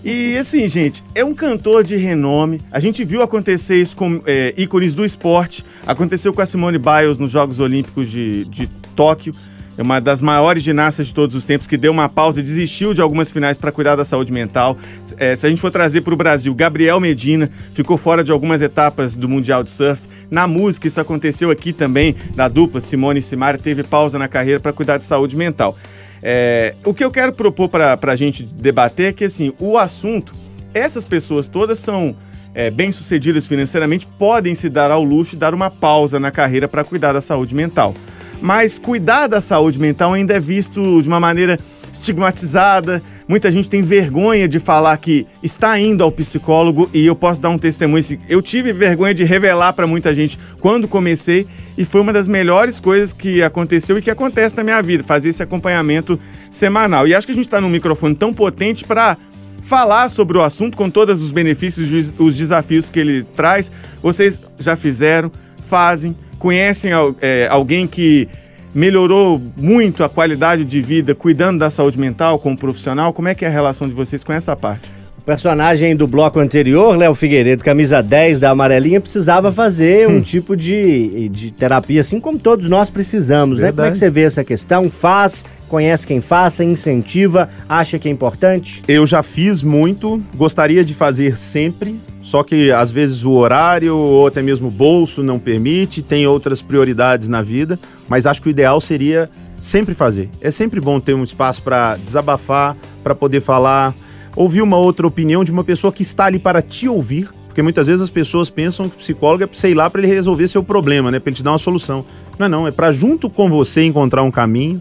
E assim, gente, é um cantor de renome. A gente viu acontecer isso com é, ícones do esporte. Aconteceu com a Simone Biles nos Jogos Olímpicos de, de Tóquio. É uma das maiores ginastas de todos os tempos que deu uma pausa e desistiu de algumas finais para cuidar da saúde mental. É, se a gente for trazer para o Brasil, Gabriel Medina ficou fora de algumas etapas do Mundial de Surf. Na música, isso aconteceu aqui também, da dupla Simone e Simara, teve pausa na carreira para cuidar de saúde mental. É, o que eu quero propor para a gente debater é que assim, o assunto, essas pessoas todas são é, bem-sucedidas financeiramente, podem se dar ao luxo de dar uma pausa na carreira para cuidar da saúde mental. Mas cuidar da saúde mental ainda é visto de uma maneira estigmatizada. Muita gente tem vergonha de falar que está indo ao psicólogo e eu posso dar um testemunho. Eu tive vergonha de revelar para muita gente quando comecei e foi uma das melhores coisas que aconteceu e que acontece na minha vida, fazer esse acompanhamento semanal. E acho que a gente está num microfone tão potente para falar sobre o assunto com todos os benefícios os- os desafios que ele traz. Vocês já fizeram, fazem, conhecem é, alguém que melhorou muito a qualidade de vida cuidando da saúde mental como profissional? Como é que é a relação de vocês com essa parte? O personagem do bloco anterior, Léo Figueiredo, camisa 10 da amarelinha, precisava fazer um tipo de, de terapia, assim como todos nós precisamos, né? Como é que Verdade. você vê essa questão? Faz, conhece quem faça, incentiva, acha que é importante? Eu já fiz muito, gostaria de fazer sempre, só que às vezes o horário ou até mesmo o bolso não permite, tem outras prioridades na vida, mas acho que o ideal seria sempre fazer. É sempre bom ter um espaço para desabafar, para poder falar, ouvir uma outra opinião de uma pessoa que está ali para te ouvir, porque muitas vezes as pessoas pensam que o psicólogo é, sei lá, para ele resolver seu problema, né, para ele te dar uma solução. Não é não, é para junto com você encontrar um caminho.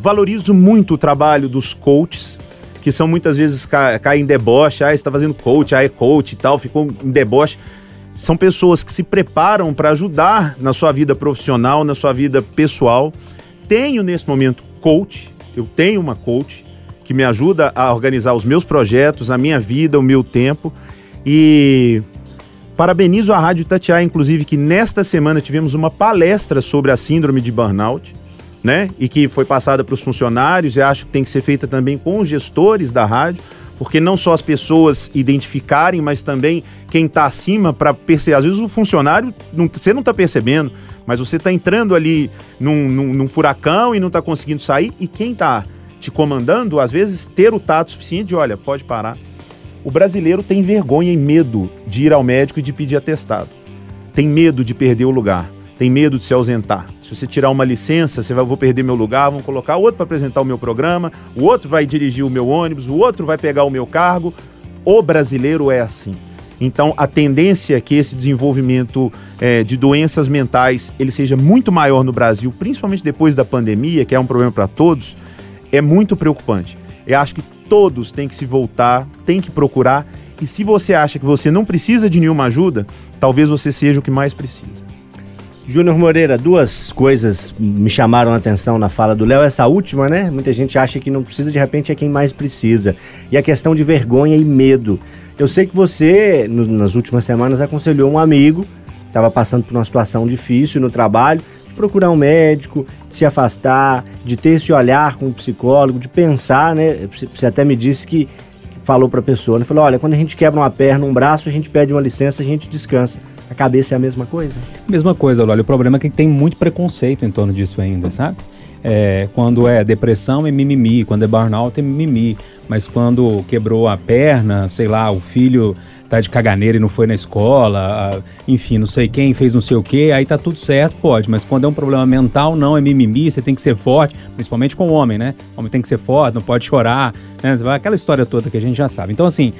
Valorizo muito o trabalho dos coaches, que são muitas vezes ca caem em deboche, ah, está fazendo coach, ah, é coach e tal, ficou em deboche. São pessoas que se preparam para ajudar na sua vida profissional, na sua vida pessoal. Tenho nesse momento coach, eu tenho uma coach que me ajuda a organizar os meus projetos, a minha vida, o meu tempo. E parabenizo a Rádio Tatiá, inclusive, que nesta semana tivemos uma palestra sobre a síndrome de burnout né? E que foi passada para os funcionários e acho que tem que ser feita também com os gestores da rádio, porque não só as pessoas identificarem, mas também quem está acima para perceber. Às vezes o funcionário, não- você não está percebendo, mas você está entrando ali num, num- num furacão e não está conseguindo sair, e quem está te comandando, às vezes, ter o tato suficiente de, olha, pode parar. O brasileiro tem vergonha e medo de ir ao médico e de pedir atestado. Tem medo de perder o lugar. tem medo de se ausentar. Se você tirar uma licença, você vai, vou perder meu lugar, vão colocar outro para apresentar o meu programa, o outro vai dirigir o meu ônibus, o outro vai pegar o meu cargo. O brasileiro é assim. Então, a tendência é que esse desenvolvimento eh, de doenças mentais ele seja muito maior no Brasil, principalmente depois da pandemia, que é um problema para todos, é muito preocupante. Eu acho que todos têm que se voltar, têm que procurar. E se você acha que você não precisa de nenhuma ajuda, talvez você seja o que mais precisa. Júnior Moreira, duas coisas me chamaram a atenção na fala do Léo. Essa última, né? Muita gente acha que não precisa, de repente é quem mais precisa. E a questão de vergonha e medo. Eu sei que você, no- nas últimas semanas, aconselhou um amigo, estava passando por uma situação difícil no trabalho, procurar um médico, de se afastar, de ter esse olhar com um psicólogo, de pensar, né? Você até me disse que que falou para a pessoa, né? Falou, olha, quando a gente quebra uma perna, um braço, a gente pede uma licença, a gente descansa. A cabeça é a mesma coisa? Mesma coisa, olha, o problema é que tem muito preconceito em torno disso ainda, sabe? É, quando é depressão é mimimi, quando é burnout é mimimi, mas quando quebrou a perna, sei lá, o filho tá de caganeira e não foi na escola, enfim, não sei quem fez não sei o que, aí tá tudo certo, pode, mas quando é um problema mental, não, é mimimi, você tem que ser forte, principalmente com o homem, né? O homem tem que ser forte, não pode chorar, né? Aquela história toda que a gente já sabe. Então, assim,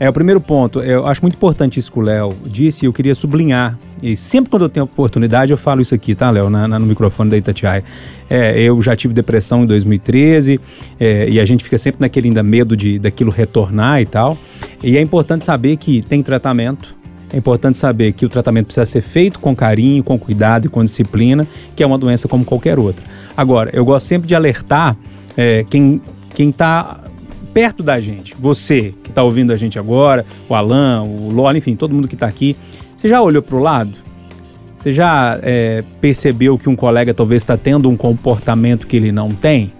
é, o primeiro ponto, eu acho muito importante isso que o Léo disse eu queria sublinhar. E sempre quando eu tenho oportunidade eu falo isso aqui, tá, Léo, no microfone da Itatiaia. É, eu já tive depressão em 2013 é, e a gente fica sempre naquele ainda medo de daquilo retornar e tal. E é importante saber que tem tratamento. É importante saber que o tratamento precisa ser feito com carinho, com cuidado e com disciplina, que é uma doença como qualquer outra. Agora, eu gosto sempre de alertar é, quem quem está perto da gente, você que está ouvindo a gente agora, o Alan, o Lola, enfim, todo mundo que está aqui, você já olhou para o lado? Você já é, percebeu que um colega talvez está tendo um comportamento que ele não tem?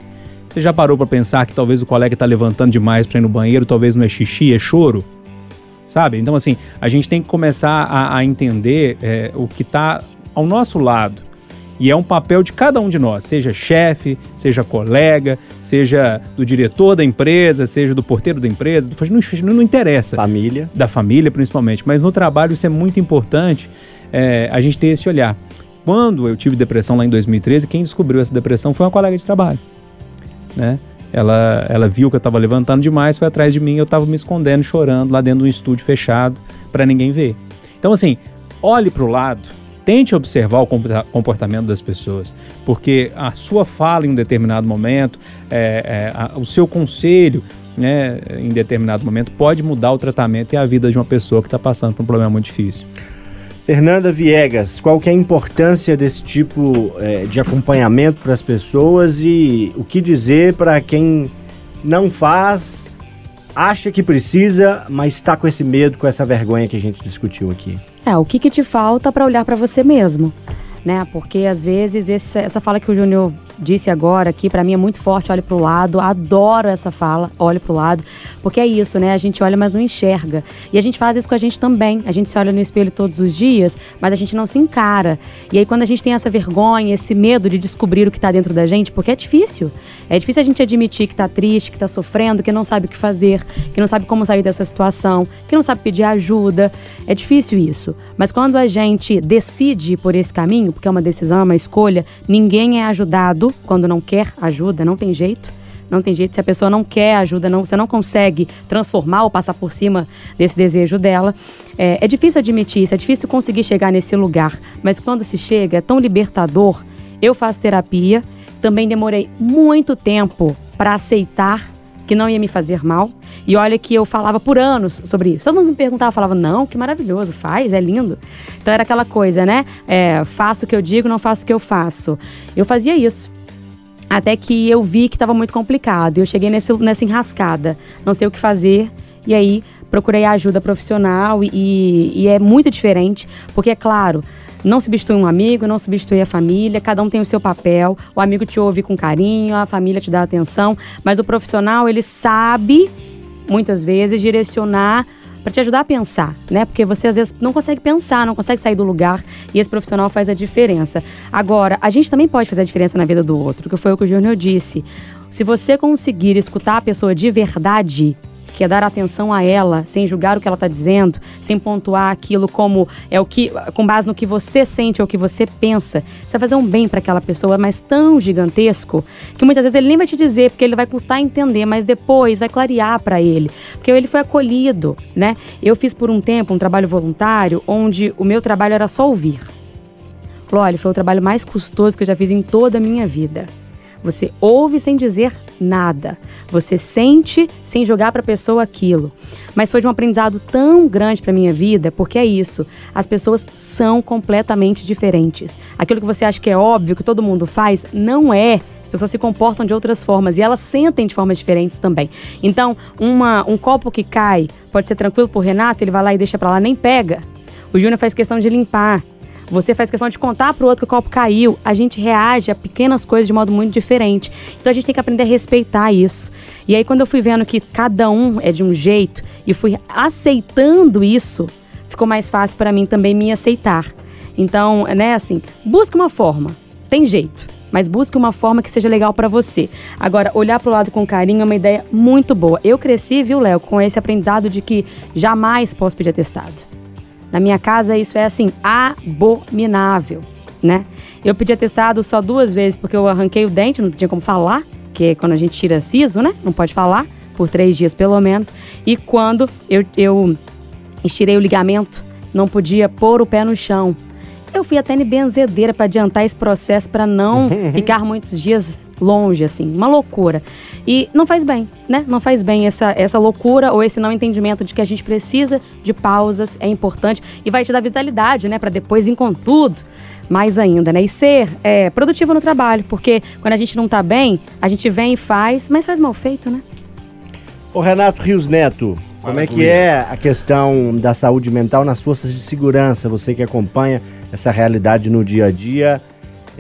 Você já parou para pensar que talvez o colega está levantando demais para ir no banheiro, talvez não é xixi, é choro? Sabe? Então, assim, a gente tem que começar a, a entender é, o que está ao nosso lado. E é um papel de cada um de nós, seja chefe, seja colega, seja do diretor da empresa, seja do porteiro da empresa, não, não interessa. Família. Da família, principalmente. Mas no trabalho isso é muito importante, é, a gente ter esse olhar. Quando eu tive depressão lá em 2013, quem descobriu essa depressão foi uma colega de trabalho. Né? Ela, ela viu que eu estava levantando demais, foi atrás de mim, eu estava me escondendo, chorando lá dentro de um estúdio fechado para ninguém ver. Então, assim, olhe para o lado, tente observar o comporta- comportamento das pessoas, porque a sua fala em um determinado momento, é, é, a- o seu conselho né, em determinado momento pode mudar o tratamento e a vida de uma pessoa que está passando por um problema muito difícil. Fernanda Viegas, qual que é a importância desse tipo eh, de acompanhamento para as pessoas e o que dizer para quem não faz, acha que precisa, mas está com esse medo, com essa vergonha que a gente discutiu aqui? É, o que, que te falta para olhar para você mesmo, né? Porque às vezes esse- essa fala que o Júnior disse agora aqui para mim é muito forte, olhe pro lado, adoro essa fala, olhe pro lado, porque é isso, né? A gente olha, mas não enxerga. E a gente faz isso com a gente também. A gente se olha no espelho todos os dias, mas a gente não se encara. E aí quando a gente tem essa vergonha, esse medo de descobrir o que tá dentro da gente, porque é difícil. É difícil a gente admitir que tá triste, que tá sofrendo, que não sabe o que fazer, que não sabe como sair dessa situação, que não sabe pedir ajuda. É difícil isso. Mas quando a gente decide por esse caminho, porque é uma decisão, é uma escolha, ninguém é ajudado quando não quer ajuda, não tem jeito. Não tem jeito, se a pessoa não quer ajuda, não, você não consegue transformar ou passar por cima desse desejo dela. É, é difícil admitir isso, é difícil conseguir chegar nesse lugar. Mas quando se chega, é tão libertador. Eu faço terapia, também demorei muito tempo para aceitar que não ia me fazer mal. E olha que eu falava por anos sobre isso. Todo mundo me perguntava, falava, não, que maravilhoso, faz, é lindo. Então era aquela coisa, né? É, faço o que eu digo, não faço o que eu faço. Eu fazia isso. Até que eu vi que estava muito complicado. Eu cheguei nesse, nessa enrascada. Não sei o que fazer. E aí procurei ajuda profissional e, e é muito diferente. Porque, é claro, não substitui um amigo, não substitui a família, cada um tem o seu papel. O amigo te ouve com carinho, a família te dá atenção, mas o profissional, ele sabe, muitas vezes, direcionar para te ajudar a pensar, né? Porque você às vezes não consegue pensar, não consegue sair do lugar e esse profissional faz a diferença. Agora, a gente também pode fazer a diferença na vida do outro, que foi o que o Júnior disse. Se você conseguir escutar a pessoa de verdade, que é dar atenção a ela, sem julgar o que ela está dizendo, sem pontuar aquilo como é o que, com base no que você sente ou o que você pensa, você vai fazer um bem para aquela pessoa, mas tão gigantesco que muitas vezes ele nem vai te dizer, porque ele vai custar entender, mas depois vai clarear para ele, porque ele foi acolhido, né? Eu fiz por um tempo um trabalho voluntário onde o meu trabalho era só ouvir. Olha, foi o trabalho mais custoso que eu já fiz em toda a minha vida. Você ouve sem dizer nada. Você sente sem jogar para a pessoa aquilo. Mas foi de um aprendizado tão grande para minha vida, porque é isso. As pessoas são completamente diferentes. Aquilo que você acha que é óbvio, que todo mundo faz, não é. As pessoas se comportam de outras formas e elas sentem de formas diferentes também. Então, uma, um copo que cai pode ser tranquilo pro Renato, ele vai lá e deixa para lá, nem pega. O Júnior faz questão de limpar. Você faz questão de contar pro outro que o copo caiu. A gente reage a pequenas coisas de modo muito diferente. Então a gente tem que aprender a respeitar isso. E aí, quando eu fui vendo que cada um é de um jeito e fui aceitando isso, ficou mais fácil para mim também me aceitar. Então, né, assim, busque uma forma. Tem jeito. Mas busque uma forma que seja legal para você. Agora, olhar pro lado com carinho é uma ideia muito boa. Eu cresci, viu, Léo, com esse aprendizado de que jamais posso pedir atestado. Na minha casa isso é assim, abominável, né? Eu pedi atestado só duas vezes porque eu arranquei o dente, não tinha como falar, que é quando a gente tira siso, né? Não pode falar, por três dias pelo menos. E quando eu, eu estirei o ligamento, não podia pôr o pé no chão. Eu fui até em benzedeira para adiantar esse processo para não ficar muitos dias longe, assim, uma loucura. E não faz bem, né? Não faz bem essa, essa loucura ou esse não entendimento de que a gente precisa de pausas, é importante e vai te dar vitalidade, né? Para depois vir com tudo mais ainda, né? E ser é, produtivo no trabalho, porque quando a gente não tá bem, a gente vem e faz, mas faz mal feito, né? Ô Renato Rios Neto, como é que é a questão da saúde mental nas forças de segurança? Você que acompanha essa realidade no dia a dia.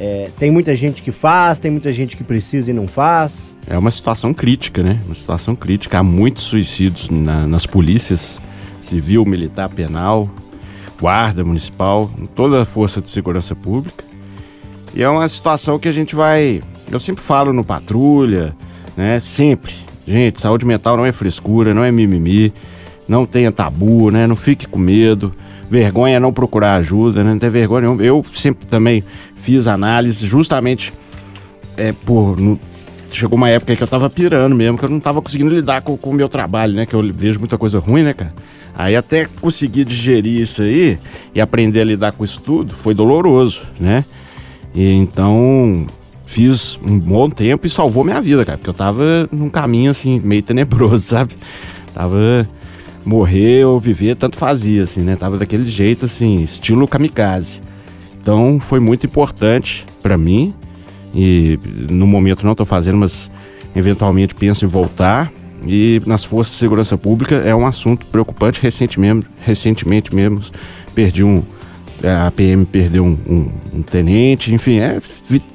É, tem muita gente que faz, tem muita gente que precisa e não faz. É uma situação crítica, né? Uma situação crítica. Há muitos suicídios na- nas polícias, civil, militar, penal, guarda municipal, toda a força de segurança pública. E é uma situação que a gente vai. Eu sempre falo no patrulha, né? Sempre. Gente, saúde mental não é frescura, não é mimimi, não tenha tabu, né? Não fique com medo. Vergonha é não procurar ajuda, né? Não tem vergonha nenhuma. Eu sempre também fiz análise justamente é, por. no- chegou uma época que eu tava pirando mesmo, que eu não tava conseguindo lidar com com o meu trabalho, né? Que eu vejo muita coisa ruim, né, cara? Aí até conseguir digerir isso aí e aprender a lidar com isso tudo foi doloroso, né? E então fiz um bom tempo e salvou minha vida, cara, porque eu tava num caminho assim, meio tenebroso, sabe? Tava morrer ou viver, tanto fazia, assim, né? Tava daquele jeito, assim, estilo kamikaze. Então foi muito importante pra mim e no momento não tô fazendo, mas eventualmente penso em voltar. E nas forças de segurança pública é um assunto preocupante. Recentemente, recentemente mesmo perdi um. A PM perdeu um, um- um tenente, enfim, é,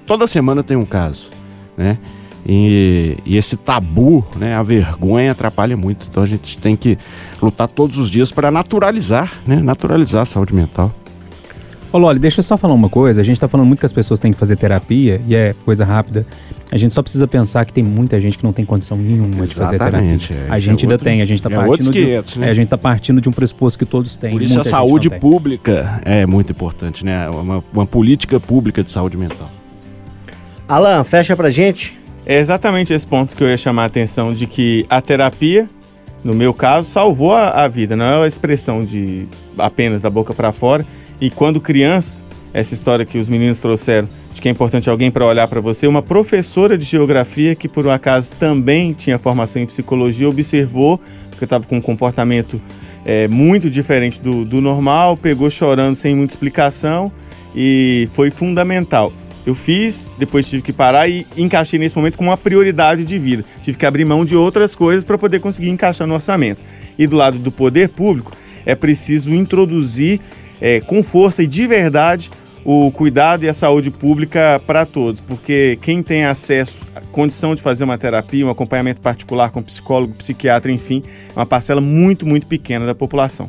toda semana tem um caso, né? E, e esse tabu, né, a vergonha atrapalha muito. Então a gente tem que lutar todos os dias para naturalizar, né? Naturalizar a saúde mental. Ô Loli, deixa eu só falar uma coisa. A gente tá falando muito que as pessoas têm que fazer terapia e é coisa rápida. A gente só precisa pensar que tem muita gente que não tem condição nenhuma de fazer terapia. Exatamente, é, a isso gente é ainda outro- tem, a gente tá é outros partindo de, 500, né? é, a gente tá partindo de um pressuposto que todos têm. Por isso a saúde pública é muito importante, né? Uma, uma política pública de saúde mental. Alan, fecha pra gente. É exatamente esse ponto que eu ia chamar a atenção de que a terapia, no meu caso, salvou a, a vida, não é a expressão de apenas da boca para fora. E quando criança, essa história que os meninos trouxeram de que é importante alguém para olhar para você, uma professora de geografia que por um acaso também tinha formação em psicologia observou que eu estava com um comportamento é, muito diferente do, do normal, pegou chorando sem muita explicação e foi fundamental. Eu fiz, depois tive que parar e encaixei nesse momento como uma prioridade de vida. Tive que abrir mão de outras coisas para poder conseguir encaixar no orçamento. E do lado do poder público, é preciso introduzir é, com força e de verdade o cuidado e a saúde pública para todos, porque quem tem acesso, condição de fazer uma terapia, um acompanhamento particular com psicólogo, psiquiatra, enfim, é uma parcela muito, muito pequena da população.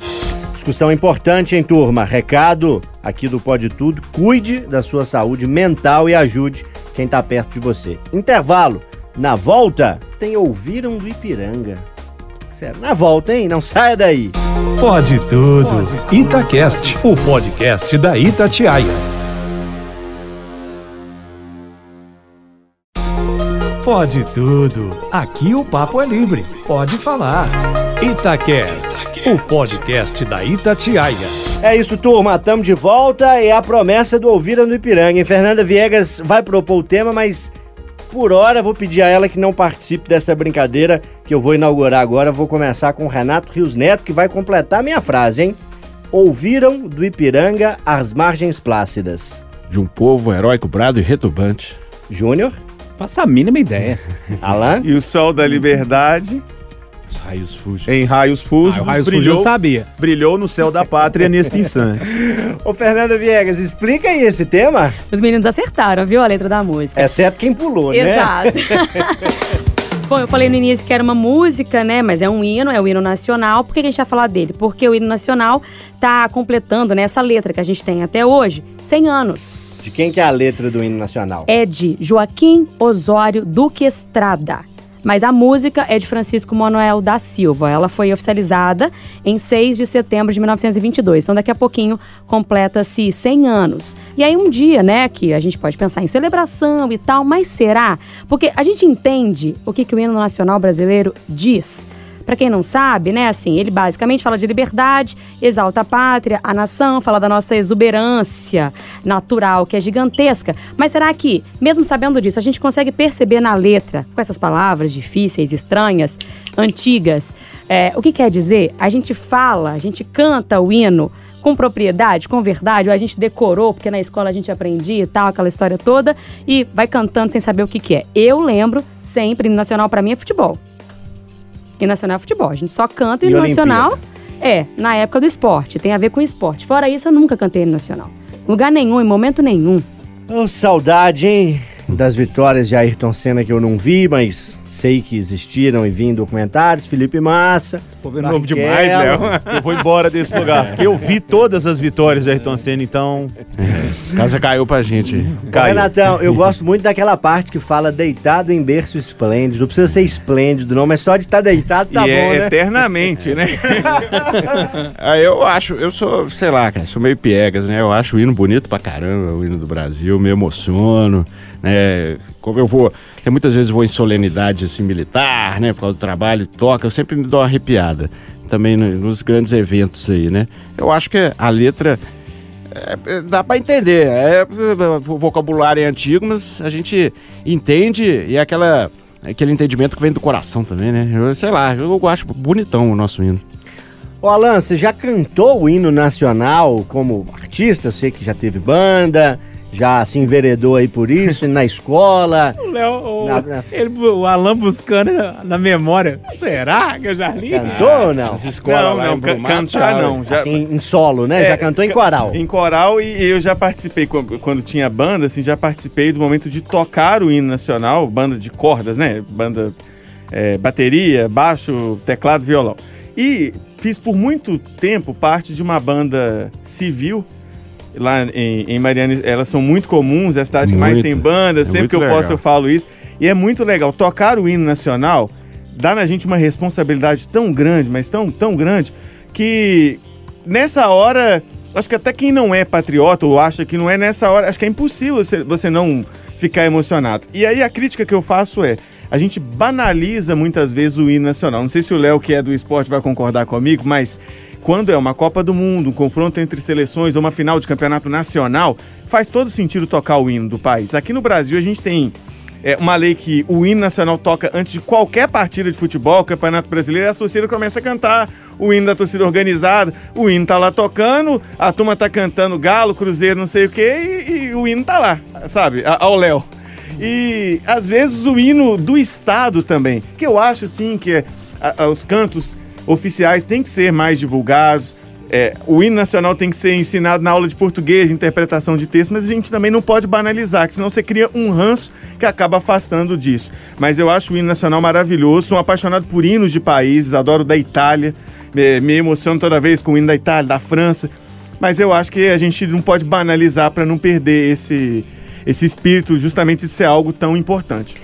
Discussão importante, hein, turma? Recado aqui do Pode Tudo. Cuide da sua saúde mental e ajude quem tá perto de você. Intervalo. Na volta, tem Ouviram do Ipiranga. Sério, na volta, hein? Não saia daí. Pode tudo. Itacast, o podcast da Itatiaia. Pode tudo. Aqui o papo é livre. Pode falar. Itacast, o podcast da Itatiaia. É isso, turma. Tamo de volta e a promessa do Ouvida no Ipiranga. hein? Fernanda Viegas vai propor o tema, mas por hora vou pedir a ela que não participe dessa brincadeira que eu vou inaugurar agora. Vou começar com o Renato Rios Neto, que vai completar a minha frase, hein? Ouviram do Ipiranga as margens plácidas. De um povo heróico, brado e retumbante. Júnior, Passa a mínima ideia. Alan, E o sol da liberdade, Os raios fugem. Em raios Ah, fúlgidos, o raio brilhou, eu sabia. brilhou no céu da pátria neste instante. Ô, Fernanda Viegas, explica aí esse tema. Os meninos acertaram, viu, a letra da música. Exceto quem pulou, né? Exato. Bom, eu falei no início que era uma música, né? Mas é um hino, é o hino nacional. Por que que a gente vai falar dele? Porque o hino nacional tá completando, né, essa letra que a gente tem até hoje, 100 anos. De quem que é a letra do hino nacional? É de Joaquim Osório Duque Estrada. Mas a música é de Francisco Manuel da Silva. Ela foi oficializada em 6 de setembro de 1922. Então, daqui a pouquinho, completa-se 100 anos. E aí, um dia, né, que a gente pode pensar em celebração e tal, mas será? Porque a gente entende o que, que o hino nacional brasileiro diz. Pra quem não sabe, né, assim, ele basicamente fala de liberdade, exalta a pátria, a nação, fala da nossa exuberância natural, que é gigantesca. Mas será que, mesmo sabendo disso, a gente consegue perceber na letra, com essas palavras difíceis, estranhas, antigas, é, o que quer dizer? A gente fala, a gente canta o hino com propriedade, com verdade, ou a gente decorou, porque na escola a gente aprendia e tal, aquela história toda, e vai cantando sem saber o que, que é. Eu lembro sempre, nacional pra mim é futebol. E nacional é futebol. A gente só canta E hino nacional. É, na época do esporte. Tem a ver com esporte. Fora isso, eu nunca cantei hino nacional. Lugar nenhum, em momento nenhum. Ô, saudade, hein? Das vitórias de Ayrton Senna que eu não vi, mas sei que existiram e vi em documentários. Felipe Massa. pô, é novo demais, Léo. Eu vou embora desse lugar, porque eu vi todas as vitórias do Ayrton Senna, então Casa caiu pra gente. Caiu. Renatão, eu gosto muito daquela parte que fala deitado em berço esplêndido. Não precisa ser esplêndido, não, mas só de estar deitado tá e bom, é né? eternamente, né? Ah, eu acho, eu sou, sei lá, cara, sou meio piegas, né? Eu acho o hino bonito pra caramba, o hino do Brasil, me emociono, né? Como eu vou, eu muitas vezes vou em solenidade assim militar, né? Por causa do trabalho, toca, eu sempre me dou uma arrepiada. Também no- nos grandes eventos aí, né? Eu acho que a letra é, é, dá pra entender, é, é, o vocabulário é antigo, mas a gente entende e é aquela aquele entendimento que vem do coração também, né? Eu, sei lá, eu acho bonitão o nosso hino. Ô, Alan, você já cantou o hino nacional como artista? Eu sei que já teve banda, já se enveredou aí por isso, na escola. O Léo, o, Na- na- ele- o Alan buscando na, memória. Será que eu já li? Cantou ou não? As escolas Não, não, cantar não. Já, Assim, em solo, né? É, já cantou em coral. Em coral e eu já participei, quando, quando tinha banda, assim, já participei do momento de tocar o hino nacional, banda de cordas, né? Banda, é, bateria, baixo, teclado, violão. E fiz por muito tempo parte de uma banda civil lá em, em Mariana. Elas são muito comuns, é a cidade que mais Muito. tem banda, É sempre muito que eu posso legal. eu falo isso. E é muito legal. Tocar o hino nacional dá na gente uma responsabilidade tão grande, mas tão, tão grande, que nessa hora, acho que até quem não é patriota ou acha que não é nessa hora, acho que é impossível você, você não ficar emocionado. E aí a crítica que eu faço é, a gente banaliza muitas vezes o hino nacional. Não sei se o Léo, que é do esporte, vai concordar comigo, mas quando é uma Copa do Mundo, um confronto entre seleções ou uma final de campeonato nacional, faz todo sentido tocar o hino do país. Aqui no Brasil a gente tem é, uma lei que o hino nacional toca antes de qualquer partida de futebol, campeonato brasileiro, e a torcida começa a cantar o hino da torcida organizada, o hino tá lá tocando, a turma tá cantando galo, cruzeiro, não sei o quê, e, e o hino tá lá, sabe, ao Léo. E às vezes o hino do estado também, que eu acho sim que é, a- a- os cantos oficiais têm que ser mais divulgados. é, o hino nacional tem que ser ensinado na aula de português, de interpretação de texto, mas a gente também não pode banalizar, que senão você cria um ranço que acaba afastando disso. Mas eu acho o hino nacional maravilhoso, sou um apaixonado por hinos de países, adoro da Itália, me, me emociono toda vez com o hino da Itália, da França, mas eu acho que a gente não pode banalizar para não perder esse, esse espírito justamente de ser algo tão importante.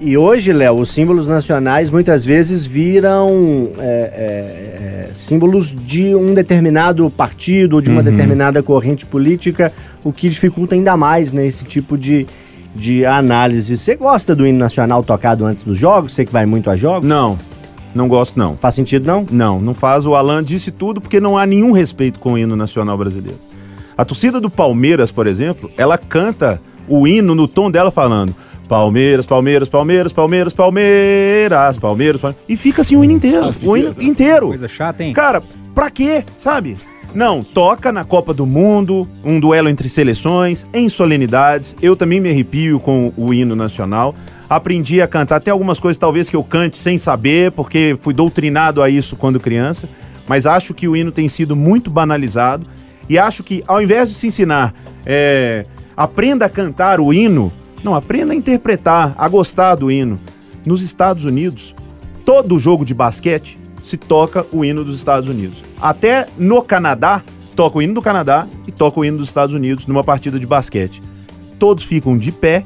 E hoje, Léo, os símbolos nacionais muitas vezes viram é, é, é, símbolos de um determinado partido ou de uma Uhum. determinada corrente política, o que dificulta ainda mais né, esse tipo de, de análise. Você gosta do hino nacional tocado antes dos jogos? Você que vai muito a jogos? Não, não gosto não. Faz sentido, não? Não, não faz. O Alan disse tudo porque não há nenhum respeito com o hino nacional brasileiro. A torcida do Palmeiras, por exemplo, ela canta o hino no tom dela falando Palmeiras, Palmeiras, Palmeiras, Palmeiras, Palmeiras, Palmeiras, Palmeiras. E fica assim o hino inteiro. O hino inteiro. Coisa chata, hein? Cara, pra quê? Sabe? Não, toca na Copa do Mundo, um duelo entre seleções, em solenidades. Eu também me arrepio com o hino nacional. Aprendi a cantar. Tem algumas coisas talvez que eu cante sem saber, porque fui doutrinado a isso quando criança. Mas acho que o hino tem sido muito banalizado. E acho que ao invés de se ensinar, é, aprenda a cantar o hino, não, aprenda a interpretar, a gostar do hino. Nos Estados Unidos, todo jogo de basquete se toca o hino dos Estados Unidos. Até no Canadá, toca o hino do Canadá e toca o hino dos Estados Unidos numa partida de basquete. Todos ficam de pé,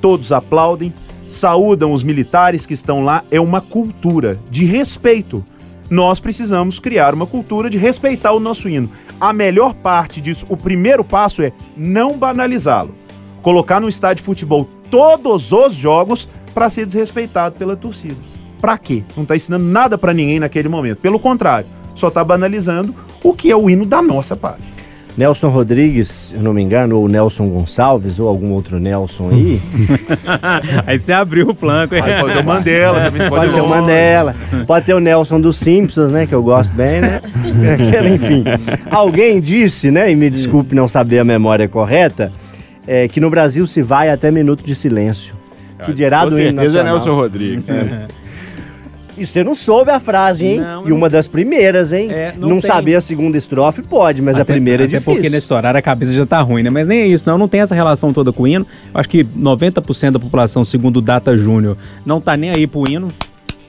todos aplaudem, saúdam os militares que estão lá. É uma cultura de respeito. Nós precisamos criar uma cultura de respeitar o nosso hino. A melhor parte disso, o primeiro passo é não banalizá-lo. Colocar no estádio de futebol todos os jogos para ser desrespeitado pela torcida. Pra quê? Não tá ensinando nada pra ninguém naquele momento. Pelo contrário, só tá banalizando o que é o hino da nossa pátria. Nelson Rodrigues, se eu não me engano, ou Nelson Gonçalves, ou algum outro Nelson aí. Aí você abriu o flanco, hein? Aí pode ter o Mandela, também Pode ter o Mandela, pode ter o Nelson dos Simpsons, né? Que eu gosto bem, né? Enfim. Alguém disse, né? E me desculpe não saber a memória correta, é, que no Brasil se vai até minuto de silêncio. Que dirá Com do hino certeza é nacional. Nelson Rodrigues. E você não soube a frase, hein? Não, e uma das primeiras, hein? É, não não saber a segunda estrofe pode, mas a Até- primeira é até difícil. porque nesse horário a cabeça já tá ruim, né? Mas nem é isso, não. Não tem essa relação toda com o hino. Eu acho que 90% da população, segundo o Data Júnior, não tá nem aí pro hino,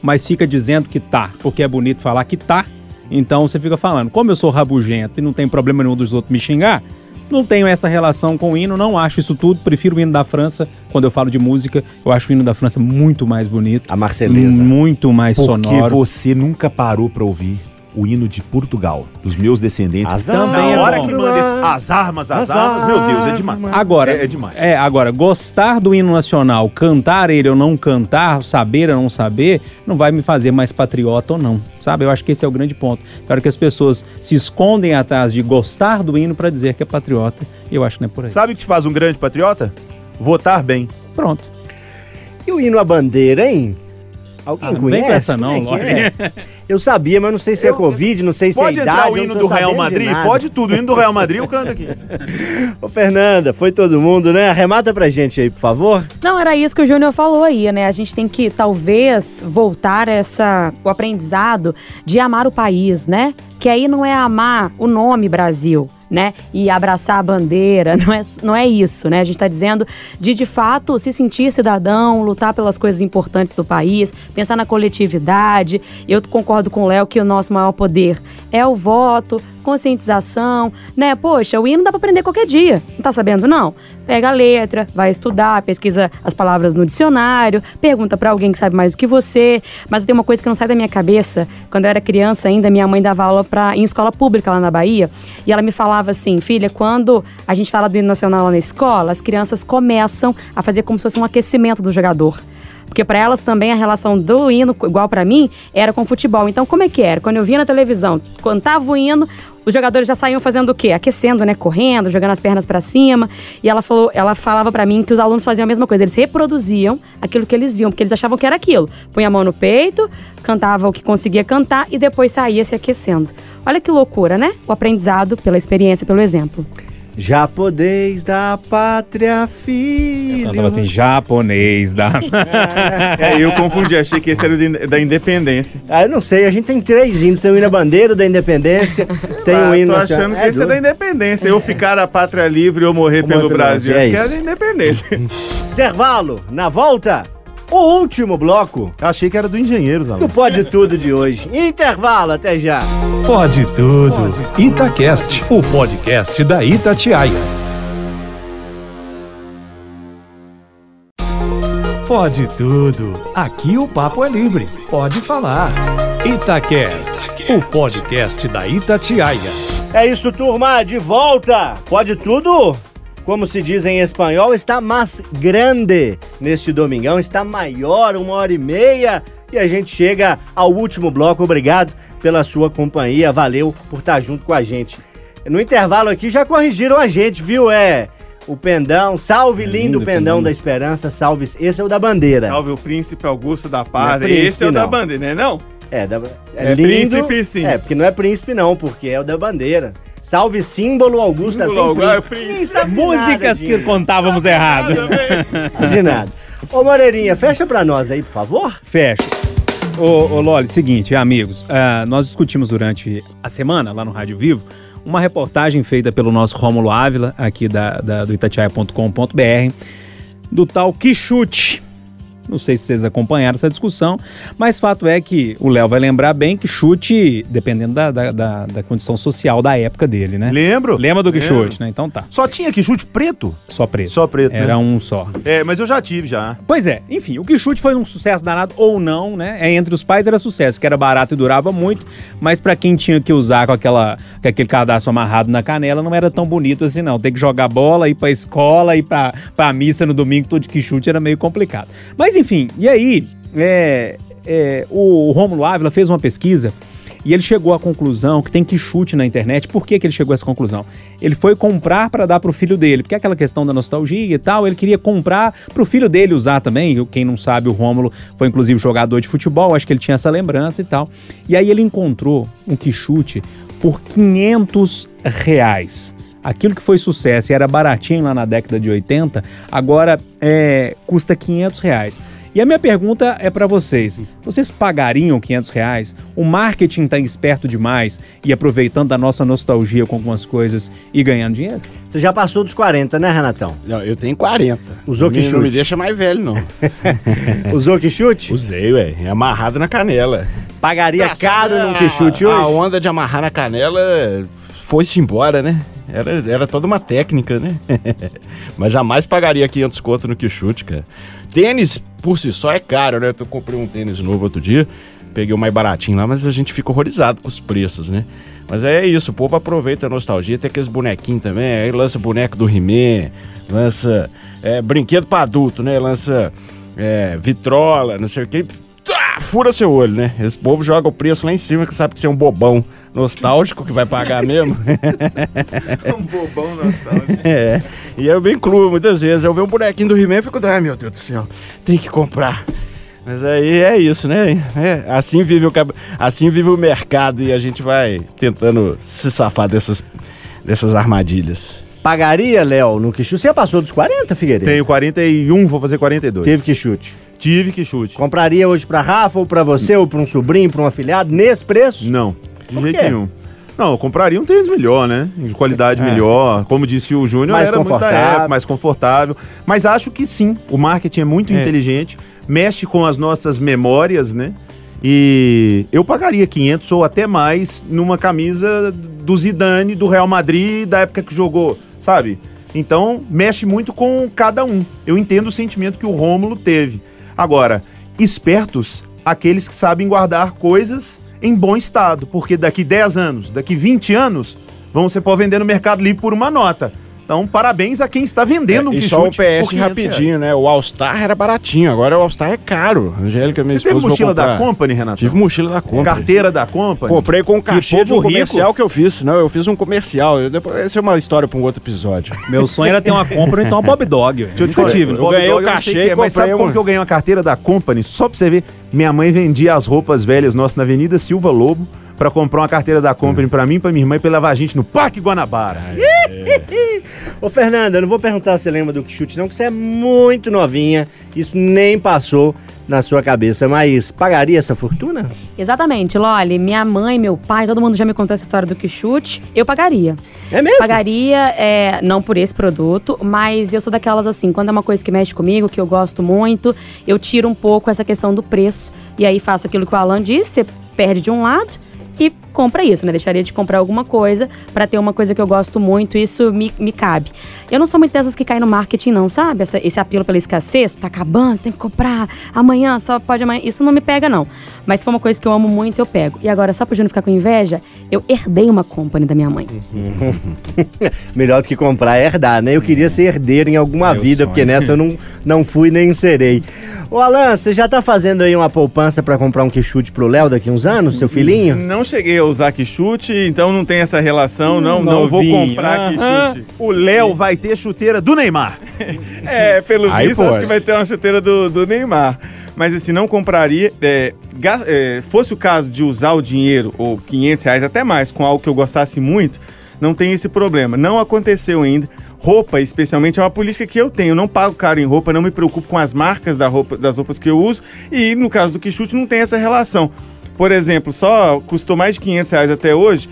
mas fica dizendo que tá, porque é bonito falar que tá. Então você fica falando, como eu sou rabugento e não tem problema nenhum dos outros me xingar, não tenho essa relação com o hino, não acho isso tudo. Prefiro o hino da França. Quando eu falo de música, eu acho o hino da França muito mais bonito. A Marceleza. Muito mais Porque sonoro. você nunca parou pra ouvir o hino de Portugal, dos meus descendentes. As Também é Na hora bom. que manda esse, as armas, as, As armas, meu Deus, é demais. Agora, É- é demais. É, agora, gostar do hino nacional, cantar ele ou não cantar, saber ou não saber, não vai me fazer mais patriota ou não, sabe? Eu acho que esse é o grande ponto. Acho que as pessoas se escondem atrás de gostar do hino pra dizer que é patriota, e eu acho que não é por aí. Sabe o que te faz um grande patriota? Votar bem. Pronto. E o hino à bandeira, hein? Alguém Ah, não conhece? vem com essa não, é é? Eu sabia, mas não sei se é Covid, não sei se Pode é entrar idade. o eu hino não tô do Real Madrid? Pode tudo. O hino do Real Madrid eu canto aqui. Ô, Fernanda, foi todo mundo, né? Arremata pra gente aí, por favor. Não, era isso que o Júnior falou aí, né? A gente tem que talvez voltar essa o aprendizado de amar o país, né? Que aí não é amar o nome Brasil, né? E abraçar a bandeira, não é, não é isso, né? A gente tá dizendo de de fato se sentir cidadão, lutar pelas coisas importantes do país, pensar na coletividade. Eu concordo com o Léo que o nosso maior poder é o voto, conscientização, né? Poxa, o hino dá pra aprender qualquer dia. Não tá sabendo, não? Pega a letra, vai estudar, pesquisa as palavras no dicionário, pergunta pra alguém que sabe mais do que você. Mas tem uma coisa que não sai da minha cabeça. Quando eu era criança ainda, minha mãe dava aula pra, em escola pública lá na Bahia. E ela me falava assim, filha, quando a gente fala do hino nacional lá na escola, as crianças começam a fazer como se fosse um aquecimento do jogador. Porque para elas também a relação do hino, igual para mim, era com futebol. Então, como é que era? Quando eu via na televisão, cantava o hino, os jogadores já saíam fazendo o quê? Aquecendo, né? Correndo, jogando as pernas para cima. E ela falou, ela falava para mim que os alunos faziam a mesma coisa. Eles reproduziam aquilo que eles viam, porque eles achavam que era aquilo. Punha a mão no peito, cantava o que conseguia cantar e depois saía se aquecendo. Olha que loucura, né? O aprendizado pela experiência, pelo exemplo. Japonês da pátria, filho. Eu tava assim, japonês da. É, eu confundi, achei que esse era o da independência. Ah, eu não sei, a gente tem três hinos. Tem o hino à bandeira da independência, tem Ah, o hino tô nacional. achando que esse é da independência. Eu ficar a pátria livre ou morrer Ou pelo morrer pelo Brasil. Brasil, Acho é que é isso. da independência. Intervalo, na volta, o último bloco Achei que era do Engenheiros, do Alan. Pode Tudo de hoje. Intervalo, até já. Pode tudo. Itacast, o podcast da Pode tudo. Aqui o papo é livre. Pode falar. Itacast, o podcast da Itatiaia. É isso, turma, de volta. Pode tudo? Como se diz em espanhol, está mais grande. Neste domingão está maior, uma hora e meia. E a gente chega ao último bloco. Obrigado pela sua companhia. Valeu por estar junto com a gente. No intervalo aqui já corrigiram a gente, viu? É o pendão. Salve, lindo, lindo pendão da esperança. Salve. Esse é o da bandeira. Salve o príncipe Augusto da Paz. Não é príncipe, Esse é o da não. bandeira, né? Não? É, da, É príncipe, sim. É, porque não é príncipe, não, porque é o da bandeira. Salve símbolo Augusta Símbolo tem Augusta, príncipe. Ninguém sabe de Músicas nada, que contávamos errado. Sabe De nada. Ô Moreirinha, fecha pra nós aí, por favor. Fecha. Ô, ô Loli, seguinte, amigos, ah, nós discutimos durante a semana, lá no Rádio Vivo, uma reportagem feita pelo nosso Rômulo Ávila, aqui da, da- do itatiaia.com.br, do tal Quixute. Não sei se vocês acompanharam essa discussão, mas fato é que o Léo vai lembrar bem que chute, dependendo da, da, da- da condição social da época dele, né? Lembro? Lembra do Lembro. Quixote, né? Então tá. Só tinha que chute preto? Só preto. Só preto, né? Era um só. É, mas eu já tive já. Pois é, enfim, o Quixute foi um sucesso danado ou não, né? É, Entre os pais era sucesso, porque era barato e durava muito, mas pra quem tinha que usar com, aquela, com aquele cadastro amarrado na canela, não era tão bonito assim, não. Ter que jogar bola, ir pra escola, ir pra, pra missa no domingo todo de Quixute era meio complicado. Mas enfim, e aí, é, é, o Rômulo Ávila fez uma pesquisa e ele chegou à conclusão que tem que chute na internet. Por que, que ele chegou a essa conclusão? Ele foi comprar para dar pro filho dele, porque é aquela questão da nostalgia e tal, ele queria comprar pro filho dele usar também. Quem não sabe, o Rômulo foi inclusive jogador de futebol, acho que ele tinha essa lembrança e tal. E aí ele encontrou um quichute por 500 reais. Aquilo que foi sucesso e era baratinho lá na década de 80, agora é, custa 500 reais. E a minha pergunta é pra vocês: vocês pagariam 500 reais? O marketing tá esperto demais e aproveitando da nossa nostalgia com algumas coisas e ganhando dinheiro? Você já passou dos 40, né, Renatão? Não, eu tenho 40. Usou que Não me chute? deixa mais velho, não. Usou que chute? Usei, ué. É amarrado na canela. Pagaria caro num a- que chute A hoje? onda de amarrar na canela foi-se embora, né? Era, era toda uma técnica, né? Mas jamais pagaria 500 conto no que chute, cara. Tênis, por si só, é caro, né? Eu comprei um tênis novo outro dia, peguei o mais baratinho lá, mas a gente fica horrorizado com os preços, né? Mas é isso, o povo aproveita a nostalgia, tem aqueles bonequinhos também, aí lança boneco do He-Man, lança é, brinquedo pra adulto, né? Lança é, vitrola, não sei o que. Tá, fura seu olho, né? Esse povo joga o preço lá em cima, que sabe que você é um bobão nostálgico que vai pagar mesmo. Um bobão nostálgico. é. E eu me incluo muitas vezes. Eu vejo um bonequinho do He-Man e fico, ai meu Deus do céu, tem que comprar. Mas aí é isso, né? É, assim, vive o, assim vive o mercado e a gente vai tentando se safar dessas, dessas armadilhas. Pagaria, Léo, no que chute? Você já passou dos 40, Figueiredo? Tenho 41, vou fazer 42. Teve que chute. Tive que chute. Compraria hoje pra Rafa, ou pra você, ou pra um sobrinho, pra um afilhado, nesse preço? Não, de Por jeito quê? nenhum. Não, eu compraria um tênis melhor, né? De qualidade É. melhor. Como disse o Júnior, Mais era confortável. época, mais confortável. Mas acho que sim, o marketing é muito É. inteligente, mexe com as nossas memórias, né? E eu pagaria 500 ou até mais numa camisa do Zidane, do Real Madrid, da época que jogou, sabe? Então, mexe muito com cada um. Eu entendo o sentimento que o Rômulo teve. Agora, espertos, aqueles que sabem guardar coisas em bom estado, porque daqui 10 anos, daqui 20 anos, ser pode vender no Mercado Livre por uma nota. Então, parabéns a quem está vendendo um e só o PS 500 rapidinho, reais. né? O All-Star era baratinho, agora o All-Star é caro. Angélica, minha Você teve esposa, mochila vou comprar. da Company, Renato? Tive mochila da Company. Carteira da Company? Comprei com o cachê de um rico. comercial que eu fiz. Não, eu fiz um comercial. Eu, depois, essa é uma história para um outro episódio. Meu sonho era ter uma compra, então uma Bob Dog. Deixa eu te falar, tive, né? Bob ganhei o Dog eu cachê que é, e mas sabe comprei como um- que eu ganhei uma carteira da Company? Só pra você ver, minha mãe vendia as roupas velhas nossas na Avenida Silva Lobo pra comprar uma carteira da Company pra mim, pra minha irmã e pra levar a gente no Parque Guanabara. Ô, Fernanda, eu não vou perguntar se você lembra do que chute, não, que você é muito novinha. Isso nem passou na sua cabeça, mas pagaria essa fortuna? Exatamente, Loli. Minha mãe, meu pai, todo mundo já me contou essa história do Quixute. Eu pagaria. É mesmo? Pagaria, é, não por esse produto, mas eu sou daquelas assim, quando é uma coisa que mexe comigo, que eu gosto muito, eu tiro um pouco essa questão do preço. E aí faço aquilo que o Alan disse, você perde de um lado e compra isso, né? Deixaria de comprar alguma coisa pra ter uma coisa que eu gosto muito, isso me, me cabe. Eu não sou muito dessas que caem no marketing, não, sabe? Essa- esse apelo pela escassez, tá acabando, você tem que comprar amanhã, só pode amanhã. Isso não me pega, não. Mas se for uma coisa que eu amo muito, eu pego. E agora, só pro Júnior ficar com inveja, eu herdei uma company da minha mãe. Melhor do que comprar é herdar, né? Eu queria ser herdeiro em alguma Meu vida, sonho. porque nessa eu não, não fui nem serei. Ô Alan, você já tá fazendo aí uma poupança pra comprar um quichute pro Léo daqui uns anos, seu filhinho? Não cheguei a usar quichute, então não tem essa relação, não, não vou Novinho. comprar Aham. quichute. O Léo vai ter chuteira do Neymar. É, pelo Aí visto, acho que vai ter uma chuteira do, do Neymar. Mas assim, não compraria. é, é, fosse o caso de usar o dinheiro, ou 500 reais, até mais, com algo que eu gostasse muito, não tem esse problema. Não aconteceu ainda. Roupa, especialmente, é uma política que eu tenho. Eu não pago caro em roupa, não me preocupo com as marcas da roupa, das roupas que eu uso. E no caso do quichute, não tem essa relação. Por exemplo, só custou mais de 500 reais até hoje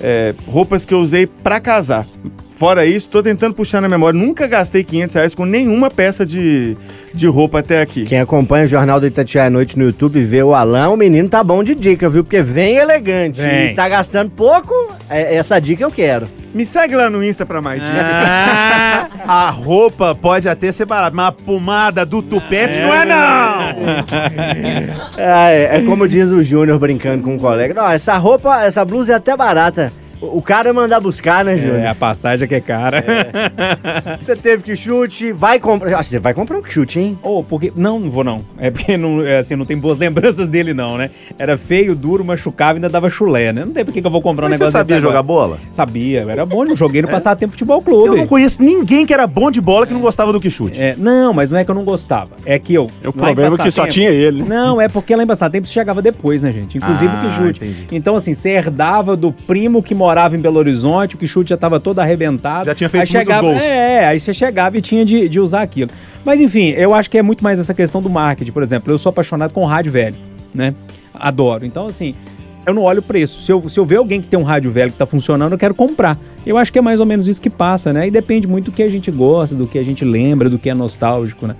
é, roupas que eu usei pra casar. Fora isso, tô tentando puxar na memória. Nunca gastei 500 reais com nenhuma peça de, de roupa até aqui. Quem acompanha o Jornal do Itatiaia à Noite no YouTube e vê o Alan, o menino tá bom de dica, viu? Porque vem elegante Vem. e tá gastando pouco, é- essa dica eu quero. Me segue lá no Insta pra mais dicas. Ah, A roupa pode até ser barata, mas a pomada do tupete não é não! É, é como diz o Júnior brincando com um colega. Não, essa roupa, essa blusa é até barata. O o cara mandar buscar, né, é, Júnior? a passagem que é cara. Você teve que chute, vai comprar. Ah, você vai comprar um chute, hein? Ou porque. Não, não vou não. É porque não, é, assim, não tem boas lembranças dele, não, né? Era feio, duro, machucava e ainda dava chulé, né? Não tem por que que eu vou comprar um Mas você negócio sabia desse jogar agora. bola? Sabia, eu era bom, eu joguei no Passatempo Futebol Eu Clube. não conheço ninguém que era bom de bola que não gostava do que chute. É, não, mas não é que eu não gostava. É que eu. O lá em problema é que só tinha ele. Não, é porque lá em Passatempo chegava depois, né, gente? Inclusive Ah, o que chute. entendi. Então, assim, você herdava do primo que morava em Belo Horizonte, o que chute já tava todo arrebentado. Já tinha feito aí muitos chegava, gols. É, aí você chegava e tinha de, de usar aquilo. Mas enfim, eu acho que é muito mais essa questão do marketing. Por exemplo, eu sou apaixonado com rádio velho, né? Adoro. Então, assim, eu não olho o preço. Se eu, se eu ver alguém que tem um rádio velho que tá funcionando, eu quero comprar. Eu acho que é mais ou menos isso que passa, né? E depende muito do que a gente gosta, do que a gente lembra, do que é nostálgico, né?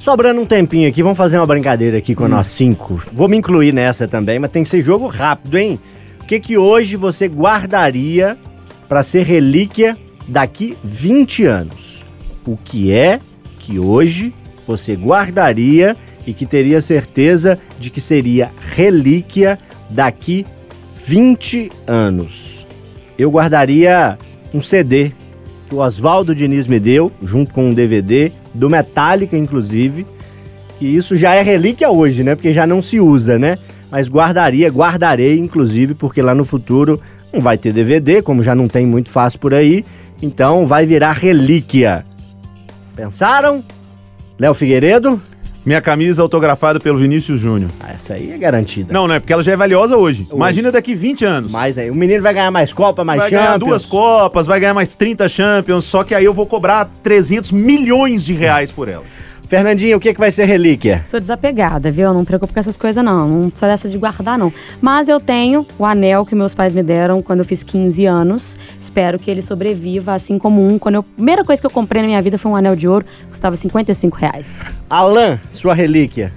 Sobrando um tempinho aqui, vamos fazer uma brincadeira aqui com nós cinco. Vou me incluir nessa também, mas tem que ser jogo rápido, hein? Que que hoje você guardaria pra ser relíquia daqui 20 anos? O que é que hoje você guardaria e que teria certeza de que seria relíquia daqui 20 anos? Eu guardaria um CD que o Oswaldo Diniz me deu, junto com um DVD, do Metallica, inclusive, que isso já é relíquia hoje, né? Porque já não se usa, né? Mas guardaria, guardarei, inclusive, porque lá no futuro não vai ter DVD, como já não tem muito fácil por aí, então vai virar relíquia. Pensaram? Léo Figueiredo? Minha camisa autografada pelo Vinícius Júnior. Ah, essa aí é garantida. Não, não é porque ela já é valiosa hoje. Imagina daqui 20 anos. Mas aí, o menino vai ganhar mais Copa, mais vai ganhar Champions. duas Copas, vai ganhar mais 30 Champions, só que aí eu vou cobrar 300 milhões de reais por ela. Fernandinho, o que, que vai ser relíquia? Sou desapegada, viu? Não me preocupo com essas coisas, não. Não sou dessa de guardar, não. Mas eu tenho o anel que meus pais me deram quando eu fiz 15 anos. Espero que ele sobreviva, assim como um. Quando eu, a primeira coisa que eu comprei na minha vida foi um anel de ouro, custava 55 reais. Alan, sua relíquia.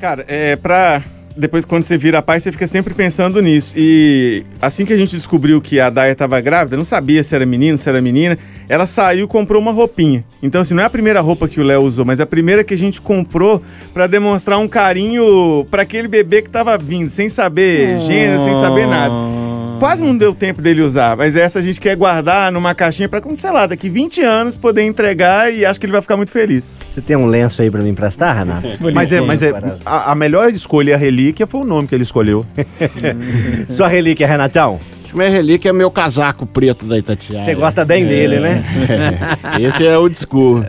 Cara, é pra. Depois, quando você vira pai, você fica sempre pensando nisso. E assim que a gente descobriu que a Daya tava grávida, não sabia se era menino, se era menina, ela saiu e comprou uma roupinha. Então, assim, não é a primeira roupa que o Léo usou, mas a primeira que a gente comprou pra demonstrar um carinho pra aquele bebê que tava vindo, sem saber gênero, sem saber nada. Quase não deu tempo dele usar, mas essa a gente quer guardar numa caixinha pra, sei lá, daqui 20 anos poder entregar e acho que ele vai ficar muito feliz. Você tem um lenço aí pra me emprestar, Renato? Mas é, mas é, a, a melhor escolha a relíquia foi o nome que ele escolheu. Sua relíquia, Renatão? Minha relíquia é meu casaco preto da Itatiaia. Você gosta bem dele, né? É. Esse é o discurso.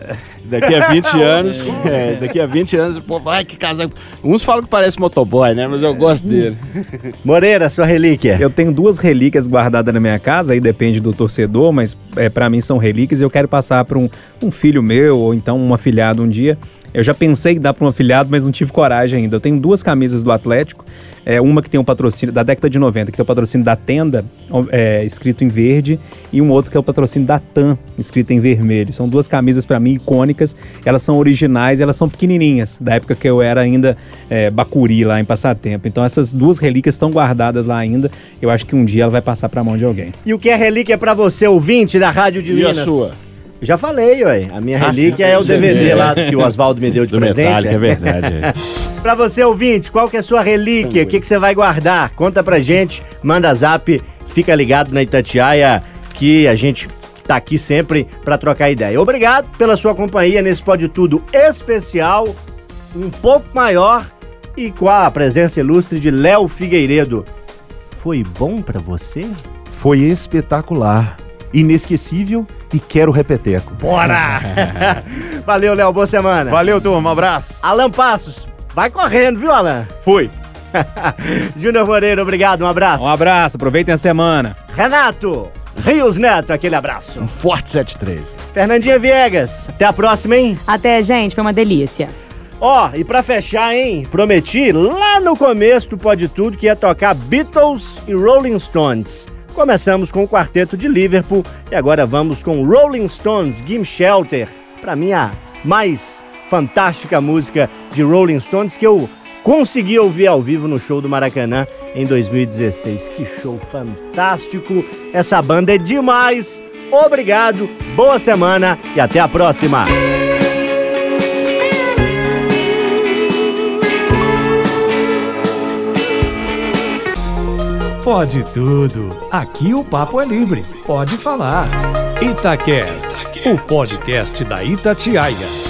Daqui a 20 anos, é, daqui a 20 anos, pô, vai que casaco. Uns falam que parece motoboy, né? Mas eu gosto dele. Moreira, sua relíquia. Eu tenho duas relíquias guardadas na minha casa, aí depende do torcedor, mas é, para mim são relíquias e eu quero passar para um, um filho meu ou então um afilhado um dia. Eu já pensei em dar para um afiliado, mas não tive coragem ainda. Eu tenho duas camisas do Atlético, é, uma que tem um patrocínio da década de 90, que tem o patrocínio da Tenda, é, escrito em verde, e um outro que é o patrocínio da TAM, escrito em vermelho. São duas camisas para mim icônicas, elas são originais, elas são pequenininhas, da época que eu era ainda é, bacuri lá em Passatempo. Então essas duas relíquias estão guardadas lá ainda. Eu acho que um dia ela vai passar para a mão de alguém. E o que é relíquia pra você, ouvinte da Rádio de E a sua? Já falei, ué. A minha Ah, relíquia é o. DVD É. lá que o Oswaldo me deu de Do presente. Metallica, é verdade. é. Pra você, ouvinte, qual que é a sua relíquia? O que, que você vai guardar? Conta pra gente, manda zap, fica ligado na Itatiaia que a gente tá aqui sempre pra trocar ideia. Obrigado pela sua companhia nesse Pode Tudo especial, um pouco maior e com a presença ilustre de Léo Figueiredo. Foi bom pra você? Foi espetacular, inesquecível e quero repeteco. Bora! Valeu, Léo, boa semana. Valeu, turma. Um abraço. Alan Passos, vai correndo, viu, Alan? Fui. Júnior Moreira, obrigado, um abraço. Um abraço, aproveitem a semana. Renato Rios Neto, aquele abraço. Um forte 73. Fernandinha Viegas, até a próxima, hein? Até, gente, foi uma delícia. Ó, e pra fechar, hein? Prometi lá no começo do Pode Tudo que ia tocar Beatles e Rolling Stones. Começamos com o quarteto de Liverpool e agora vamos com Rolling Stones, Gimme Shelter. Pra mim, a mais fantástica música de Rolling Stones que eu consegui ouvir ao vivo no show do Maracanã em 2016. Que show fantástico! Essa banda é demais! Obrigado, boa semana e até a próxima! Pode tudo. Aqui o papo é livre. Pode falar. Itacast, o podcast da Itatiaia.